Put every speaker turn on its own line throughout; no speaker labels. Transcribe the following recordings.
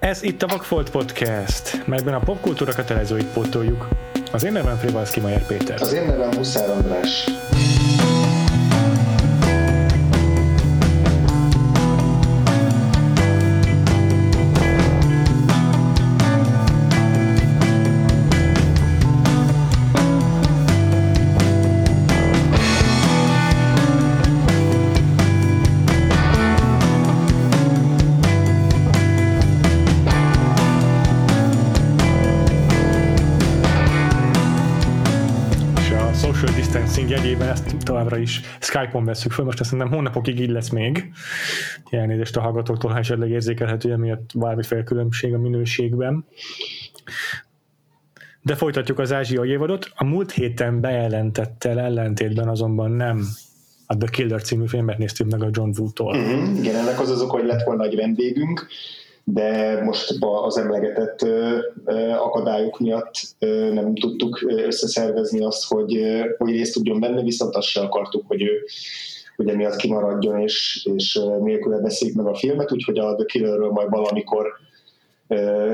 Ez itt a Vagfolt Podcast, melyben a popkultúra kötelezőit pótoljuk. Az én nevem Frivalszki Majer Péter.
Az én nevem Huszár András.
Továbbra is Skype-on veszük föl, most azt szerintem hónapokig így lesz még. Elnézést a hallgatóktól, ha esetleg érzékelhető emiatt bármiféle különbség a minőségben. De folytatjuk az ázsiai évadot. A múlt héten bejelentettel ellentétben azonban nem a The Killer című filmet néztük meg a John Woo-tól.
Uh-huh. Igen, ennek az az oka, hogy lett volna egy vendégünk, de most az emlegetett akadályok miatt nem tudtuk összeszervezni azt, hogy, hogy részt tudjon benne, viszont azt se akartuk, hogy ő hogy emiatt kimaradjon, és, és nélküle beszéljük meg a filmet, úgyhogy a The Killerről majd valamikor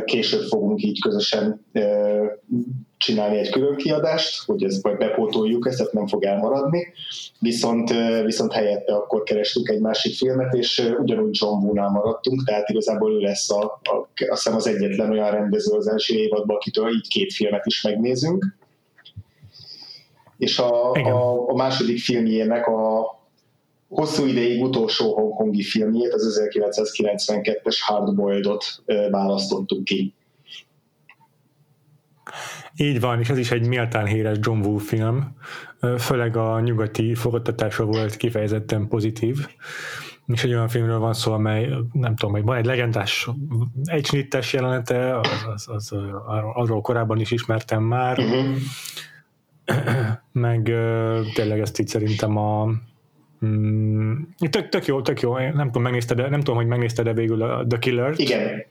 később fogunk így közösen csinálni egy külön kiadást, hogy ezt majd bepótoljuk, ezt nem fog elmaradni, viszont, viszont helyette akkor kerestünk egy másik filmet, és ugyanúgy John Woo-nál maradtunk, tehát igazából ő lesz a, a, azt hiszem az egyetlen olyan rendező az első évadban, akitől így két filmet is megnézünk. És a,
Igen.
a, a második filmjének a hosszú ideig utolsó hongkongi filmjét, az 1992-es Hardboiled-ot választottuk ki.
Így van, és ez is egy méltán híres John Woo film, főleg a nyugati fogadtatása volt kifejezetten pozitív, és egy olyan filmről van szó, amely nem tudom, hogy van egy legendás egysnittes jelenete, az, az, az, arról- korábban is ismertem már,
Uh-huh.
meg tényleg ezt így szerintem a mm, tök, tök jó, tök jó, Én nem tudom, megnézted, nem tudom, hogy megnézted-e végül a The Killer-t,
Igen,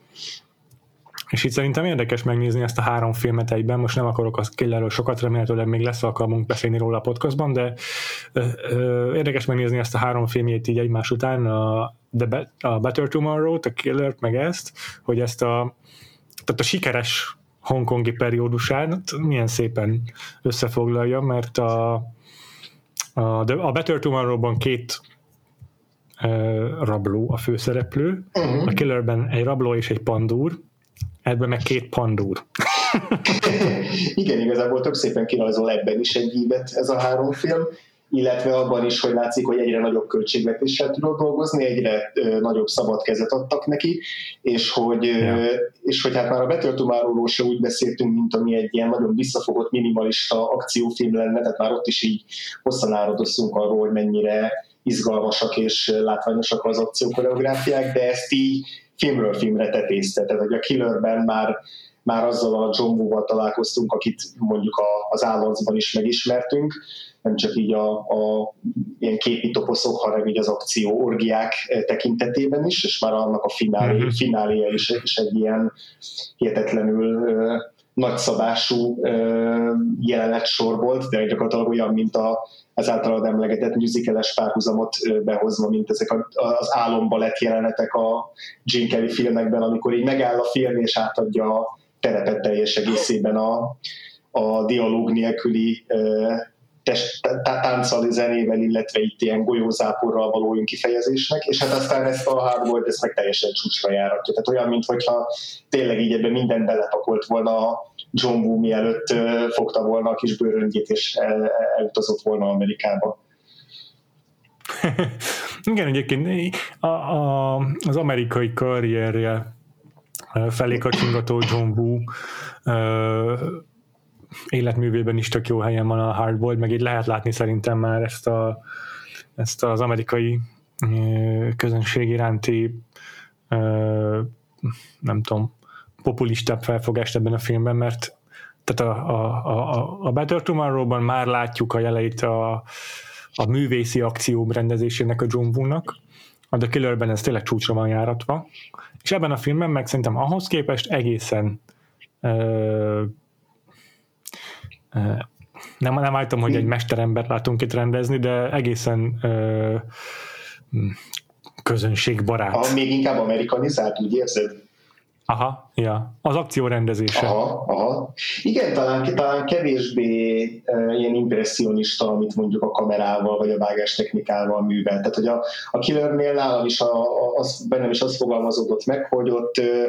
És itt szerintem érdekes megnézni ezt a három filmet egyben, most nem akarok a Killerről sokat, remélhetőleg még lesz alkalmunk beszélni róla a podcastban, de ö, ö, érdekes megnézni ezt a három filmjét így egymás után, a, The Be- a Better Tomorrow, a Killert, meg ezt, hogy ezt a, tehát a sikeres hongkongi periódusát milyen szépen összefoglalja, mert a, a, de a Better Tomorrow-ban két ö, rabló a főszereplő,
uh-huh.
a Killerben egy rabló és egy pandúr, ebben meg két pandúr.
Igen, igazából tök szépen kirajzol ebben is egy ívet ez a három film, illetve abban is, hogy látszik, hogy egyre nagyobb költségvetéssel tudott dolgozni, egyre ö, nagyobb szabad kezet adtak neki, és hogy, ö,
Ja.
és hogy hát már a Better Tomorrow-ról se úgy beszéltünk, mint ami egy ilyen nagyon visszafogott minimalista akciófilm lenne, tehát már ott is így hosszan áradoztunk arról, hogy mennyire izgalmasak és látványosak az akciókoreográfiák, de ezt így filmről filmre tetézte, tehát hogy a Killerben már már azzal a John Woo-val találkoztunk, akit mondjuk a, az Állarcban is megismertünk, nem csak így a, a ilyen képi toposzok, hanem így az akció orgiák tekintetében is, és már annak a finálé,
Mhm.
fináléja is, is egy ilyen hihetetlenül ö, nagyszabású ö, jelenet sor volt, de gyakorlatilag olyan, mint a, az általad emlegetett musicales párhuzamot behozva, mint ezek a, az álomba lett jelenetek a Jim Kelly filmekben, amikor így megáll a film és átadja a terepet teljes egészében a, a dialóg nélküli test, tá- tánccal, zenével, illetve itt ilyen golyózáporral való önkifejezésnek, és hát aztán ezt a hardboard, ezt meg teljesen csúcsra járatja. Tehát olyan, mintha tényleg így ebben minden belepakolt volna a John Woo mielőtt fogta volna a kis bőröngyét, és el, el- elutazott volna Amerikába.
Igen, egyébként a, a, az amerikai karrierje felé kacsingató John Woo életművében is tök jó helyen van a Hardboiled, meg így lehet látni szerintem már ezt, a, ezt az amerikai közönség iránti nem tudom, populistább felfogást ebben a filmben, mert tehát a, a, a, a Better Tomorrow-ban már látjuk a jeleit a, a művészi akció rendezésének a John Woo-nak, a The Killerben ez tényleg csúcsra van járatva, és ebben a filmben meg szerintem ahhoz képest egészen ö, ö, nem, nem állítom, hogy egy mesterembert látunk itt rendezni, de egészen ö, közönségbarát.
A, még inkább amerikanizált, úgy érzed?
Aha, ja. Az akció rendezése.
Aha, aha. Igen, talán, talán kevésbé e, ilyen impressionista, amit mondjuk a kamerával vagy a vágás technikával művel. Tehát, hogy a, a Killernél nálam is a, a, az, bennem is az fogalmazódott meg, hogy ott e,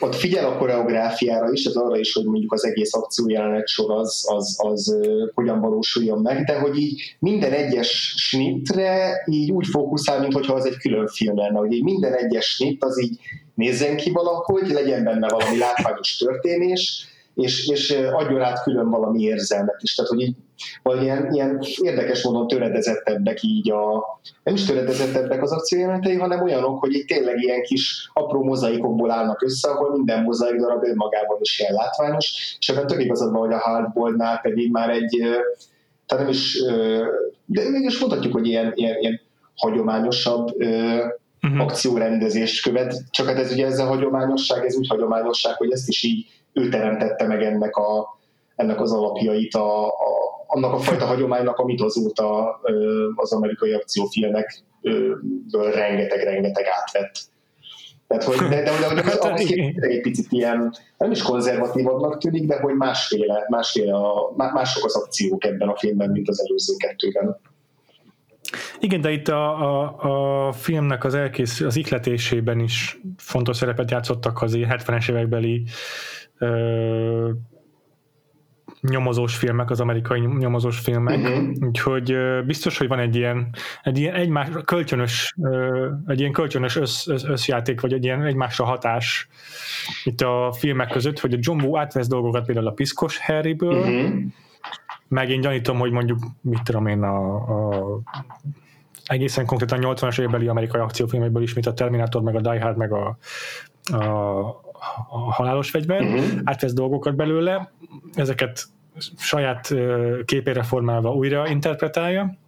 ott figyel a koreográfiára is, az arra is, hogy mondjuk az egész akciójelenet sor az, az, az hogyan valósuljon meg, de hogy így minden egyes snittre így úgy fókuszál, mintha az egy külön film lenne, hogy így minden egyes snitt az így nézzen ki valahogy, legyen benne valami látványos történés, és, és adjon át külön valami érzelmet is. Tehát, hogy így vagy ilyen, ilyen érdekes módon töredezettebbek így a, nem is töredezettebbek az akciójelentei, hanem olyanok, hogy így tényleg ilyen kis apró mozaikokból állnak össze, ahol minden mozaik darab önmagában is ilyen látványos, és ebben tök igazad van, hogy a Hardboilnál pedig már egy, tehát nem is, de mégis mondhatjuk, hogy ilyen, ilyen, ilyen hagyományosabb uh-huh. akciórendezést követ, csak hát ez ugye ez a hagyományosság, ez úgy hagyományosság, hogy ezt is így ő teremtette meg ennek, a, ennek az alapjait a, a, annak a fajta hagyománynak, amit azóta az amerikai akciófilmekből rengeteg-rengeteg átvett. Tehát, hogy, de, de, de, de az, az egy picit ilyen, nem is konzervatívabbnak tűnik, de hogy másféle, másféle a, mások az akciók ebben a filmben, mint az előző kettőben.
Igen, de itt a, a, a filmnek az elkész, az ikletésében is fontos szerepet játszottak az 70-es évekbeli ö, nyomozós filmek, az amerikai nyomozós filmek, uh-huh. úgyhogy biztos, hogy van egy ilyen, egy ilyen egymás, kölcsönös, egy ilyen kölcsönös össz, össz, összjáték, vagy egy ilyen egymásra hatás itt a filmek között, hogy a John Woo átvesz dolgokat például a Piszkos Harryből, uh-huh. meg én gyanítom, hogy mondjuk, mit tudom én, a, a egészen konkrétan 80-as évbeli amerikai akciófilmekből is, mint a Terminator, meg a Die Hard, meg a, a a halálos fegyver, uh-huh. átvesz dolgokat belőle, ezeket saját képére formálva újra interpretálja,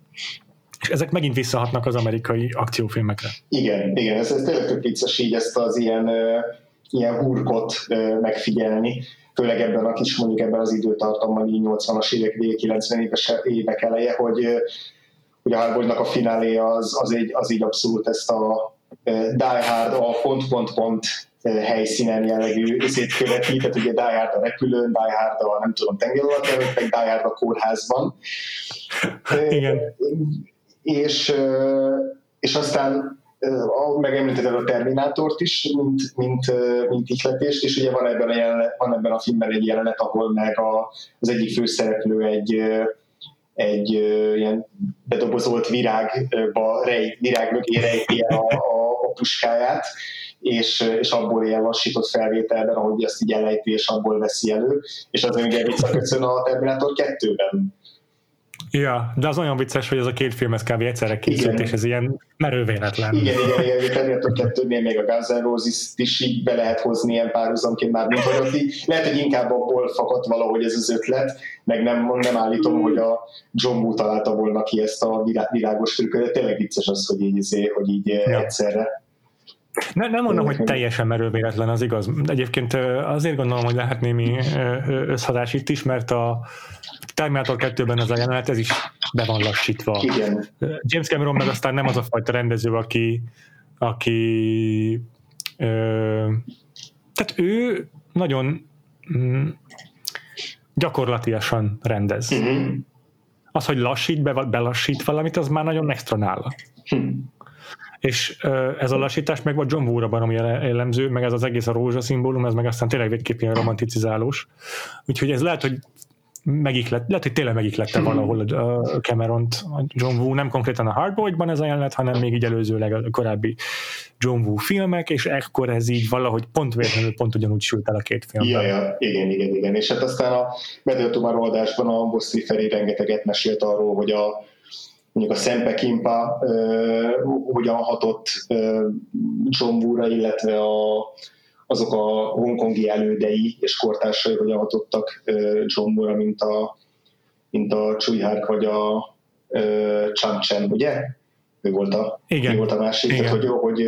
és ezek megint visszahatnak az amerikai akciófilmekre.
Igen, igen, ez, ez tényleg tök vicces így ezt az ilyen, ilyen hurkot megfigyelni, főleg ebben a kis, mondjuk ebben az időtartamban, így 80-as évek vége, 90 éves évek eleje, hogy, hogy a Harbournak a finálé az, az, egy, az így abszolút ezt a Die Hard, a pont-pont-pont helyszínen jellegű szét követi, tehát ugye Die Hard a repülőn, Die Hard a nem tudom, tenger alatt, meg Die Hard a kórházban.
Igen.
És, és aztán megemlítetted a Terminátort is, mint, mint, mint ihletést, és ugye van ebben a, jelenet, van ebben a filmben egy jelenet, ahol meg a, az egyik főszereplő egy, egy ilyen bedobozolt virágba, rej, virág mögé rejti a, a, a puskáját, és, és abból ilyen lassított felvételben, ahogy ezt így elejti, és abból veszi elő, és az ugye visszaköszön a Terminator 2-ben.
Ja, de az olyan vicces, hogy ez a két film ez kb. egyszerre készült, igen. és ez ilyen merővéletlen.
Igen, igen, igen, a Terminator 2-nél még a Guns N' Roses-t is így be lehet hozni ilyen párhuzamként már, mint hogy így, lehet, hogy inkább abból fakadt valahogy ez az ötlet, meg nem, nem állítom, hogy a John Woo találta volna ki ezt a világos trükköt, de tényleg vicces az, hogy így, hogy így ja. egyszerre
ne, nem mondom, hogy teljesen merővéletlen, az igaz. Egyébként azért gondolom, hogy lehet némi összhatás itt is, mert a Terminator 2-ben ez a jelenet, ez is be van lassítva.
Igen.
James Cameron meg aztán nem az a fajta rendező, aki, aki ö, tehát ő nagyon mm, gyakorlatilag rendez. Uh-huh. Az, hogy lassít, be, belassít valamit, az már nagyon extra nála. Uh-huh és ez a lassítás meg a John Woo-ra baromi jellemző, meg ez az egész a rózsa szimbólum, ez meg aztán tényleg végképp ilyen romanticizálós. Úgyhogy ez lehet, hogy megiklet, lehet, hogy tényleg megiklette hmm. valahol a Cameron-t, a John Woo, nem konkrétan a Hardboy-ban ez a jelenet, hanem még így előzőleg a korábbi John Woo filmek, és ekkor ez így valahogy pont véletlenül pont ugyanúgy sült el a két film.
Ja, ja, igen, igen, igen. És hát aztán a Medőtumar oldásban a Boszli Feri rengeteget mesélt arról, hogy a mondjuk a Szempekimpa hogyan hatott John Woo-ra, illetve a, azok a hongkongi elődei és kortársai hogyan hatottak John Woo-ra, mint a, mint a Chui Hark vagy a Chang Chen, ugye? Ő volt a,
Igen.
Ő volt a másik, Igen. Tehát, hogy, hogy,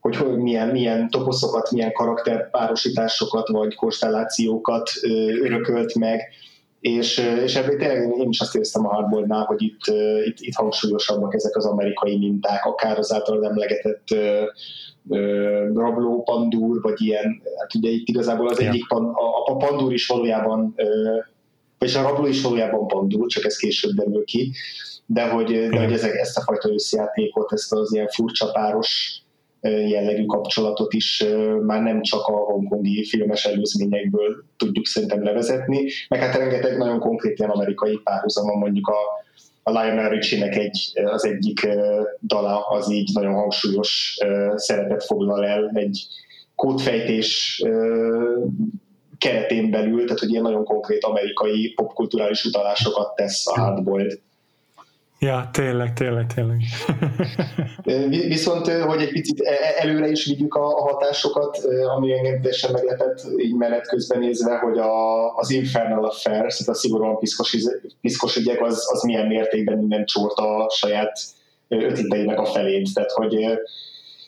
hogy, hogy milyen, milyen toposzokat, milyen karakterpárosításokat vagy konstellációkat örökölt meg, és, és ebből tényleg én is azt éreztem a hardballnál, hogy itt, itt, itt hangsúlyosabbak ezek az amerikai minták, akár az általad emlegetett rabló pandúr, vagy ilyen, hát ugye itt igazából az ja. egyik, pan, a, a pandúr is valójában, vagy a rabló is valójában pandúr, csak ez később derül ki, de hogy, de hogy ezek, ezt a fajta összjátékot, ezt az ilyen furcsa páros jellegű kapcsolatot is már nem csak a hongkongi filmes előzményekből tudjuk szerintem levezetni, meg hát rengeteg nagyon konkrét ilyen amerikai párhuzama, mondjuk a, a Lionel Richie-nek egy, az egyik dala az így nagyon hangsúlyos szerepet foglal el egy kódfejtés keretén belül, tehát hogy ilyen nagyon konkrét amerikai popkulturális utalásokat tesz a Hardboiled.
Ja, tényleg, tényleg, tényleg.
Viszont, hogy egy picit e, e, előre is vigyük a hatásokat, ami engem teljesen meglepett, így menet közben nézve, hogy a, az Infernal Affairs, tehát a szigorúan piszkos, piszkos ügyek, az, az milyen mértékben minden csort a saját ötleteinek a felét. Tehát, hogy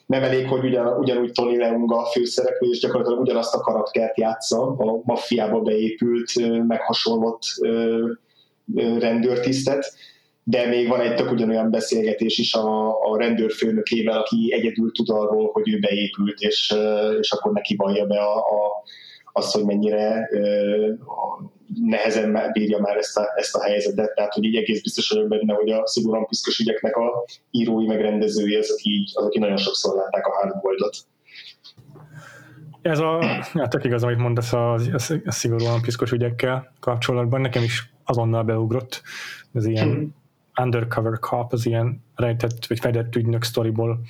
nem elég, hogy ugyan, ugyanúgy Tony Leung a főszereplő, és gyakorlatilag ugyanazt a karaktert játsza, a maffiába beépült, meghasonlott rendőrtisztet, de még van egy tök ugyanolyan beszélgetés is a, a rendőrfőnökével, aki egyedül tud arról, hogy ő beépült, és, és akkor neki vallja be a, a, azt, hogy mennyire nehezen bírja már ezt a, ezt a helyzetet, tehát hogy így egész biztos vagyok benne, hogy a szigorúan piszkos ügyeknek a írói meg rendezői azok, így, azok így nagyon sokszor látták a hardboildot.
Ez a, ja, tök igaz, amit mondasz a, a szigorúan piszkos ügyekkel kapcsolatban, nekem is azonnal beugrott ez ilyen hmm undercover cop, az ilyen rejtett vagy fedett ügynök sztoriból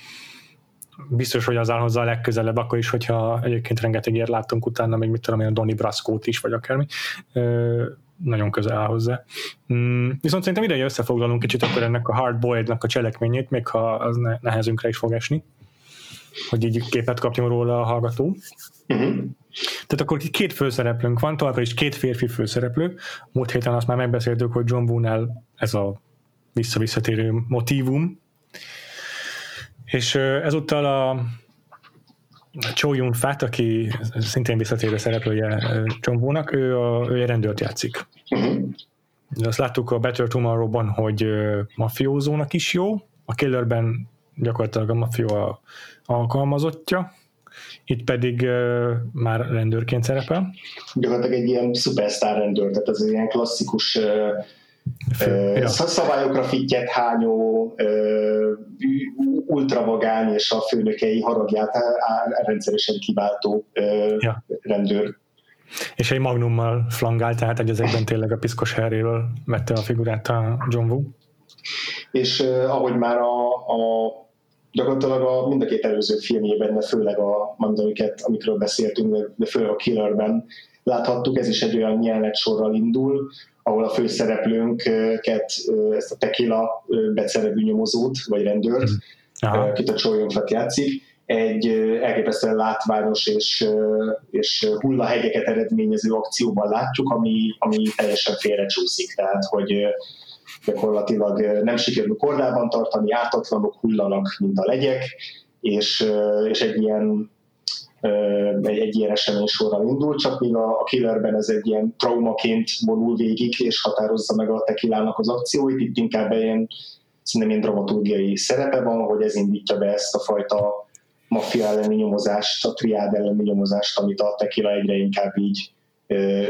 biztos, hogy az áll hozzá a legközelebb, akkor is, hogyha egyébként rengeteg ér láttunk utána, még mit tudom én, a Donny Brasco-t is, vagy akármi. Nagyon közel áll hozzá. Mm, viszont szerintem ideje összefoglalunk kicsit akkor ennek a hard boiled a cselekményét, még ha az ne, nehezünkre is fog esni, hogy így képet kapjon róla a hallgató. Uh-huh. Tehát akkor két főszereplőnk van, továbbra is két férfi főszereplő. Múlt héten azt már megbeszéltük, hogy John Boone-el ez a visszavisszatérő motivum. És ezúttal a Cho Yun Fat, aki szintén visszatérő szereplője Csombónak, ő a, ő a rendőrt játszik. Azt láttuk a Better Tomorrow-ban, hogy mafiózónak is jó, a Killerben gyakorlatilag a mafió a alkalmazottja, itt pedig uh, már rendőrként szerepel.
Gyakorlatilag egy ilyen szupersztár rendőr, tehát ez egy ilyen klasszikus uh, ja. szabályokra fittyet hányó, ultravagány és a főnökei haragját rendszeresen kiváltó ja. rendőr.
És egy magnummal flangál, tehát egy ezekben tényleg a piszkos herréről vette a figurát a John Woo.
És uh, ahogy már a, a gyakorlatilag a, mind a két előző filmjében, de főleg a, amiket, amikről beszéltünk, de főleg a Killerben láthattuk, ez is egy olyan jelenet sorral indul, ahol a főszereplőnket, ezt a tequila becerevű nyomozót, vagy rendőrt, mhm. akit a Csolyonfat játszik, egy elképesztően látványos és, és hullahegyeket eredményező akcióban látjuk, ami, ami teljesen félrecsúszik. Tehát, hogy gyakorlatilag nem sikerül kordában tartani, ártatlanok hullanak, mint a legyek, és, és egy ilyen egy, egy ilyen esemény sorral indul, csak míg a, a killerben ez egy ilyen traumaként vonul végig, és határozza meg a tekilának az akcióit, itt inkább ilyen, szerintem ilyen dramaturgiai szerepe van, hogy ez indítja be ezt a fajta maffia elleni nyomozást, a triád elleni nyomozást, amit a tekila egyre inkább így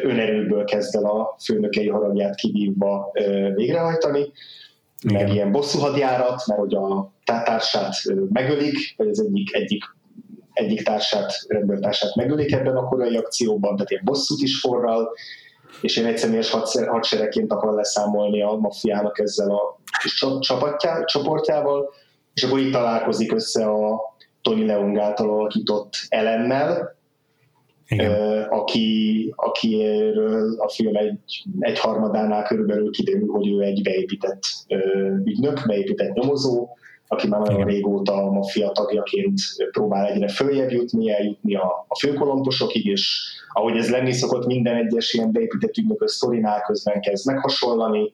önerőből kezd el a főnökei haragját kivívva végrehajtani, Igen. meg ilyen bosszúhadjárat, mert hogy a társát megölik, vagy az egyik, egyik egyik társát, rendőrtársát megölik ebben a korai akcióban, tehát ilyen bosszút is forral, és én egyszemélyes hadseregként akar leszámolni a maffiának ezzel a kis csapatjá, csoportjával, és akkor itt találkozik össze a Tony Leung által alakított elennel, Igen. aki, akiről a film egy, egy harmadánál körülbelül kiderül, hogy ő egy beépített ügynök, beépített nyomozó, aki már nagyon régóta a maffia tagjaként próbál egyre följebb jutni, eljutni a, a főkolomposokig, és ahogy ez lenni szokott minden egyes ilyen beépített ügynökös sztorinál közben kezd meghasonlani,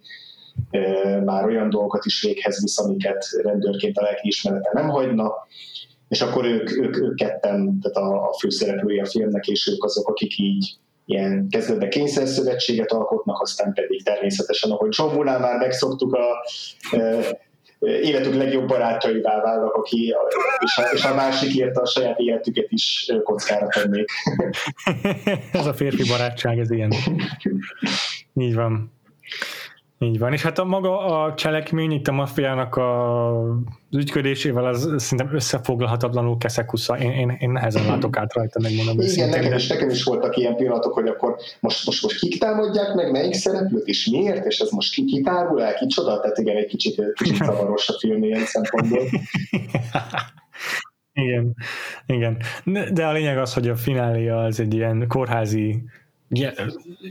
már olyan dolgokat is véghez visz, amiket rendőrként a lelkiismerete nem hagyna, és akkor ők, ők, ők ketten, tehát a, a főszereplője a filmnek, és ők azok, akik így ilyen kezdetben kényszerszövetséget alkotnak, aztán pedig természetesen, ahogy John Woo-nál már megszoktuk a életük legjobb barátaivá válnak, aki és a, és a másik érte a saját életüket is kockára tennék.
ez a férfi barátság, ez ilyen. Így van. Így van, és hát a maga a cselekmény itt a maffiának a, ügyködésével az szerintem összefoglalhatatlanul keszekusza. Én, én, én nehezen látok át rajta, megmondom.
Igen, nekem is, nekem is voltak ilyen pillanatok, hogy akkor most, most, most kik támadják meg, melyik szereplőt, és miért, és ez most ki kitárul el, kicsoda? Tehát igen, egy kicsit, kicsit zavaros a film ilyen szempontból.
igen, igen. De a lényeg az, hogy a finálé az egy ilyen kórházi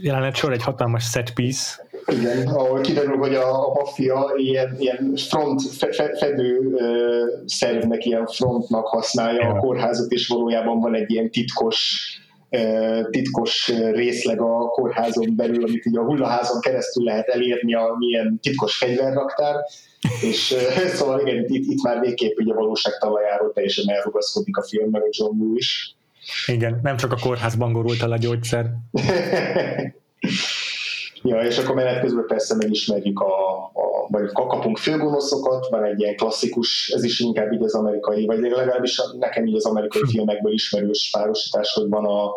jelenet sor, egy hatalmas set piece,
igen, ahol kiderül, hogy a, a maffia ilyen, ilyen front fe, fe, fedő szervnek, ilyen frontnak használja ja. a kórházat, és valójában van egy ilyen titkos titkos részleg a kórházon belül, amit így a hullaházon keresztül lehet elérni a milyen titkos fegyverraktár, és szóval igen, itt, itt már végképp ugye a valóság talajáról teljesen elrugaszkodik a film, meg a John Woo is.
Igen, nem csak a kórházban gorult el a gyógyszer.
Ja, és akkor menet közben persze megismerjük a, a vagy kapunk főgonoszokat, van egy ilyen klasszikus, ez is inkább így az amerikai, vagy legalábbis nekem így az amerikai hm. filmekből ismerős párosítás, hogy van a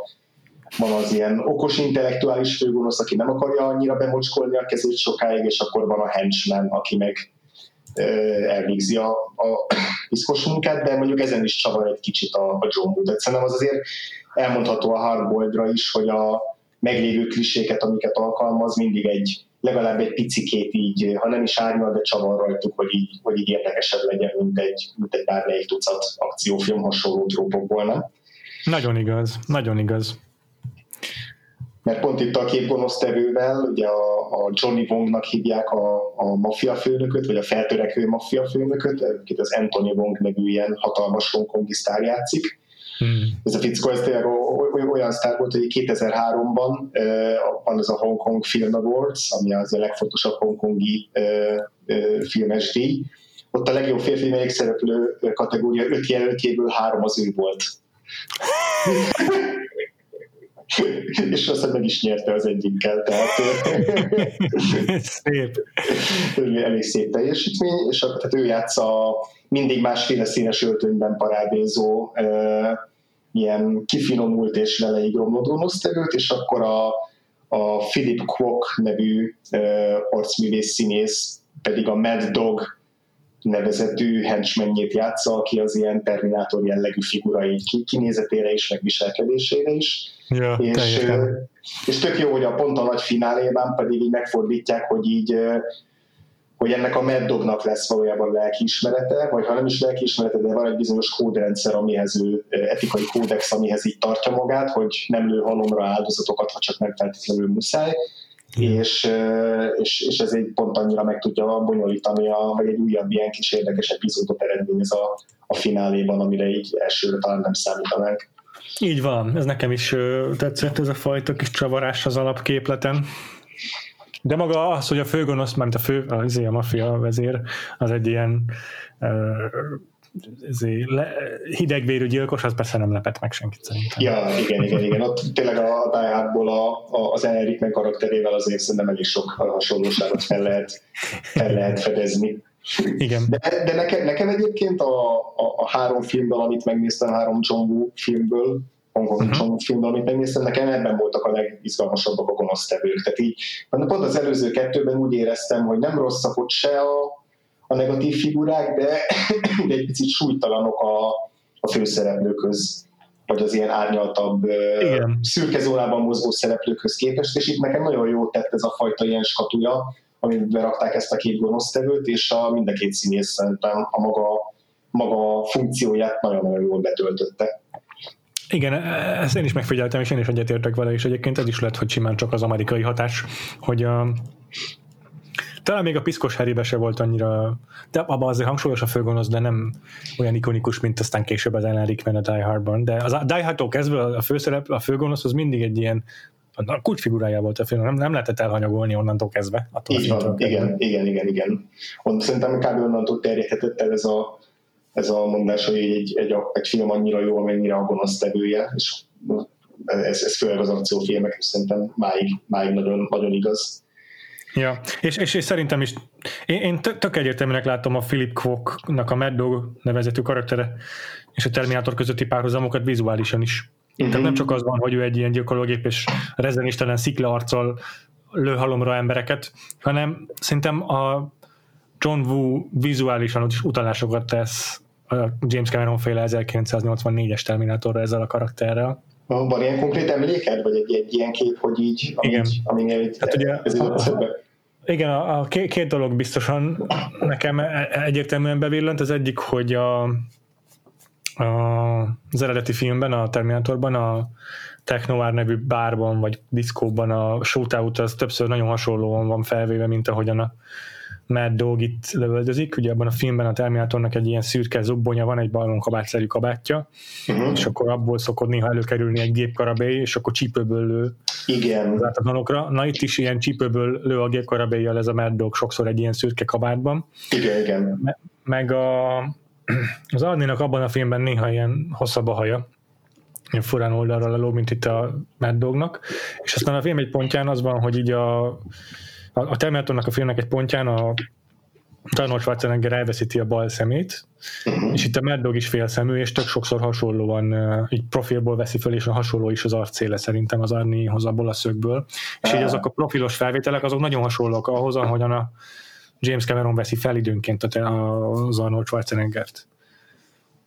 van az ilyen okos intellektuális főgonosz, aki nem akarja annyira bemocskolni a kezét sokáig, és akkor van a henchman, aki meg elvégzi a, a piszkos munkát, de mondjuk ezen is csavar egy kicsit a, a John Wood. Szerintem az azért elmondható a Hardboildra is, hogy a, meglévő kliséket, amiket alkalmaz, mindig egy legalább egy picikét így, ha nem is árnyal, de csavar rajtuk, hogy így, hogy így érdekesebb legyen, mint egy, mint egy bármelyik tucat akciófilm hasonló trópokból, nem?
Nagyon igaz, nagyon igaz.
Mert pont itt a két gonosztevővel, ugye a, a Johnny Wongnak hívják a, a maffia főnököt, vagy a feltörekvő maffia főnököt, akit az Anthony Wong nevű ilyen hatalmas hongkongi sztár játszik, Hmm. Ez a fickó, ez tényleg olyan sztár volt, hogy 2003-ban van ez a Hong Kong Film Awards, ami az a legfontosabb hongkongi filmes díj. Ott a legjobb férfi szereplő kategória öt jelöltjéből három az ő volt. és aztán meg is nyerte az egyikkel, tehát
szép.
elég szép teljesítmény, és akkor tehát ő játsza mindig másféle színes öltönyben parádézó ilyen kifinomult és veleig romló gonosztevőt, és akkor a, a Philip Kwok nevű uh, arcművész színész pedig a Mad Dog nevezetű henchmenjét játsza, aki az ilyen Terminátor jellegű figura így kinézetére is, meg viselkedésére is.
Ja,
és, és tök jó, hogy a pont a nagy finálében pedig így megfordítják, hogy így hogy ennek a Mad Dognak lesz valójában lelkiismerete, vagy ha nem is lelkiismerete, de van egy bizonyos kódrendszer, amihez ő, etikai kódex, amihez így tartja magát, hogy nem lő halomra áldozatokat, ha csak nem feltétlenül muszáj, és, és, és ez egy pont annyira meg tudja bonyolítani, a, vagy egy újabb ilyen kis érdekes epizódot eredményez a, a fináléban, amire így elsőre talán nem számítanánk.
Így van, ez nekem is tetszett ez a fajta kis csavarás az alapképleten. De maga az, hogy a főgonosz, mert a fő, az a maffia vezér, az egy ilyen uh, hidegvérű gyilkos, az persze nem lepett meg senkit szerintem.
Ja, igen, igen, igen. Ott tényleg a Die Hardból a, a, az Enric karakterével azért szerintem elég sok hasonlóságot fel lehet, fel lehet fedezni.
Igen.
De, de nekem, nekem egyébként a, a, a három filmből, amit megnéztem, három John Woo filmből, hongkongi uh-huh. filmben, amit megnéztem, nekem ebben voltak a legizgalmasabbak a gonosztevők. Tehát így, pont az előző kettőben úgy éreztem, hogy nem rosszak ott se a, a negatív figurák, de, de egy picit súlytalanok a, a főszereplőkhöz vagy az ilyen árnyaltabb, Igen. szürke zónában mozgó szereplőkhöz képest, és itt nekem nagyon jó tett ez a fajta ilyen skatuja, amiben rakták ezt a két gonosztevőt, és a mind a két színész szerintem a maga, maga funkcióját nagyon-nagyon jól betöltötte.
Igen, ezt én is megfigyeltem, és én is egyetértek vele, és egyébként ez is lett, hogy simán csak az amerikai hatás, hogy a, talán még a piszkos Harrybe se volt annyira, de abban azért hangsúlyos a főgonosz, de nem olyan ikonikus, mint aztán később az Alan Rickman a Die Hardban. De az a Die Hardtól kezdve a főszerep, a főgonosz az mindig egy ilyen a kulcsfigurája volt a film, nem, nem lehetett elhanyagolni onnantól kezdve.
Így van, igen, igen, igen, igen. Ott szerintem kb. onnantól terjedhetett el ez a ez a mondás, hogy egy, egy, egy film annyira jó, amennyire a gonosz tevője, és ez, ez főleg az akciófilmek, szerintem máig, máig nagyon, nagyon igaz.
Ja, és, és, és szerintem is, én, én tök egyértelműnek látom a Philip Kwok-nak a Mad Dog nevezetű karaktere és a Terminátor közötti párhuzamokat vizuálisan is. Uh-huh. Tehát nem csak az van, hogy ő egy ilyen gyilkológép és rezenistelen szikla arccal lő halomra embereket, hanem szerintem a John Woo vizuálisan is utalásokat tesz a James Cameron féle 1984-es Terminátorra ezzel a karakterrel.
Van ilyen konkrét emléked, vagy egy, egy ilyen kép, hogy így,
igen.
aminél hát ugye,
ez a, igen, a, a két, két dolog biztosan nekem e- e- egyértelműen bevillant. Az egyik, hogy a, a, az eredeti filmben, a Terminatorban, a Technoár nevű bárban, vagy diszkóban a shootout az többször nagyon hasonlóan van felvéve, mint ahogyan a Mad Dog itt lövöldözik. Ugye abban a filmben a Terminatornak egy ilyen szürke zubbonya van, egy ballonkabátszerű kabátja, uh-huh. és akkor abból szokott néha előkerülni egy gépkarabély, és akkor csípőből lő
Igen. az
átadmanokra. Na itt is ilyen csípőből lő a gépkarabélyjal ez a Mad Dog sokszor egy ilyen szürke kabátban.
Igen, igen.
meg a, az Arninak abban a filmben néha ilyen hosszabb a haja, ilyen furán oldalra leló, mint itt a Mad Dognak, és aztán a film egy pontján az van, hogy így a a, a Terminatornak a filmnek egy pontján a Arnold Schwarzenegger elveszíti a bal szemét, uh-huh. és itt a Mad Dog is félszemű, és tök sokszor hasonlóan így profilból veszi föl, és a hasonló is az arcéle szerintem az Arnihoz abból a szögből. És így azok a profilos felvételek, azok nagyon hasonlóak ahhoz, ahogyan a James Cameron veszi fel időnként az Arnold Schwarzeneggert.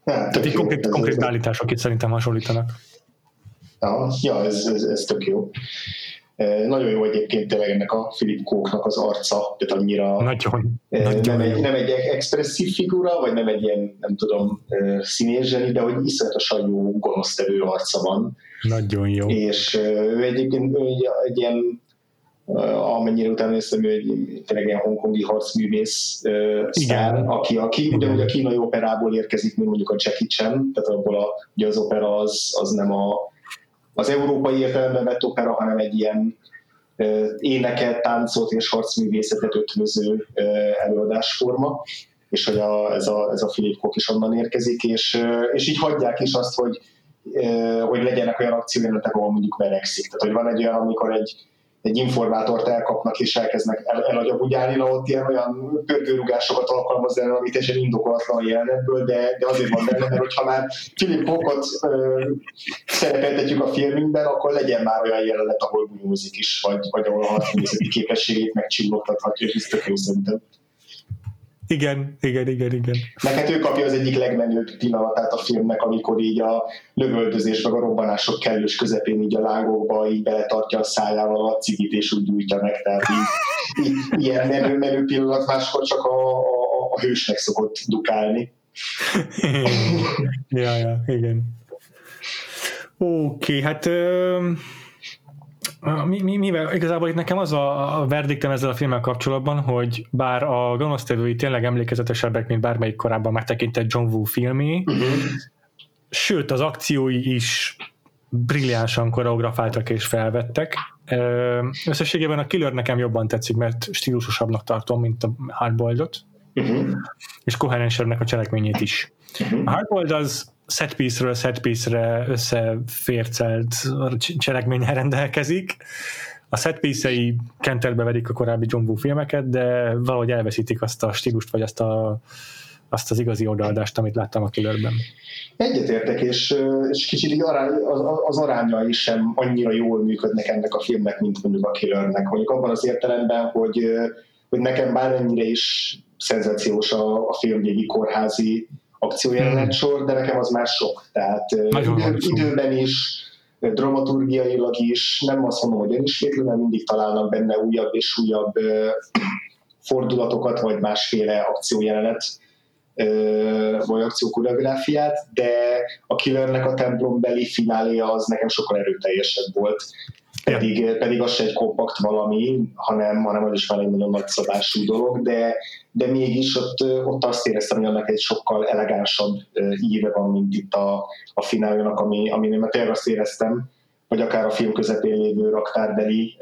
Hát, Tehát így konkrét, konkrét állítások itt szerintem hasonlítanak.
Ja, ja ez, ez, ez tök jó. Nagyon jó egyébként tényleg ennek a Philip Kóknak az arca, tehát annyira
nagyon,
nem,
nagyon
egy, nem egy expresszív figura, vagy nem egy ilyen, nem tudom, színészseni, de hogy iszonyatosan jó gonosztevő arca van.
Nagyon jó.
És ő egyébként ő egy, egy ilyen amennyire utána néztem, ő egy tényleg ilyen hongkongi harcművész sztár, aki, aki ugyanúgy a kínai operából érkezik, mint mondjuk a Jackie Chan, tehát abból a, ugye az opera az, az nem a az európai értelemben vett opera, hanem egy ilyen éneket, táncot és harcművészetet ötvöző előadásforma, és hogy a, ez, a, ez a Philip Kok is onnan érkezik, és, és így hagyják is azt, hogy, hogy legyenek olyan akciójelenetek, ahol mondjuk verekszik. Tehát, hogy van egy olyan, amikor egy, egy informátort elkapnak és elkezdnek el, elagyagúgyálni, na ott ilyen olyan pörgőrugásokat alkalmaz el, amit teljesen indokolatlan jelenetből, de, de azért van benne, mert hogyha már Philip Hockot szerepeltetjük a filmünkben, akkor legyen már olyan jelenet, ahol bunyózik is, vagy, vagy ahol a képességét megcsillogtathatja, ez tök jó szerintem.
Igen, igen, igen, igen.
Meg hát ő kapja az egyik legmenőbb pillanatát a filmnek, amikor így a lövöldözés meg a robbanások kellős közepén így a lángokba így beletartja a szájával a cigit és úgy gyújtja meg, tehát így, így ilyen menő, menő pillanat máskor csak a, a, a hősnek szokott dukálni.
ja, ja, igen. Oké, okay, hát ö- mi, mi, mivel igazából itt nekem az a, a verdiktem ezzel a filmmel kapcsolatban, hogy bár a gonosztevői tényleg emlékezetesebbek, mint bármelyik korábban megtekintett John Woo filmé, uh-huh. sőt az akciói is brilliánsan koreografáltak és felvettek. Összességében a Killer nekem jobban tetszik, mert stílusosabbnak tartom, mint a Hardboiled-ot, uh-huh. és koherensebbnek a cselekményét is. Uh-huh. A Hardboiled az set piece-ről set piece-re összefércelt cselekménnyel rendelkezik. A set piece-ei kenterbe vedik a korábbi John Woo filmeket, de valahogy elveszítik azt a stílust, vagy azt, a, azt az igazi odaadást, amit láttam a Killerben.
Egyetértek, és, és kicsit arány, az, az arányai sem annyira jól működnek ennek a filmnek, mint mondjuk a Killernek. Mondjuk abban az értelemben, hogy, hogy nekem bármennyire is szenzációs a, a filmvégi kórházi akciójelenet hmm. sor, de nekem az már sok. Tehát idő, időben is, dramaturgiailag is, nem azt mondom, hogy önismétlő, mert mindig találnak benne újabb és újabb fordulatokat, vagy másféle akciójelenet vagy akciókoreográfiát, de a Killernek a templombeli fináléja az nekem sokkal erőteljesebb volt. Pedig, pedig az se egy kompakt valami, hanem, hanem az is már egy nagyon nagy szabású dolog, de, de mégis ott, ott azt éreztem, hogy annak egy sokkal elegánsabb íve van, mint itt a, a fináljának, ami, ami mert tényleg azt éreztem, vagy akár a film közepén lévő raktárbeli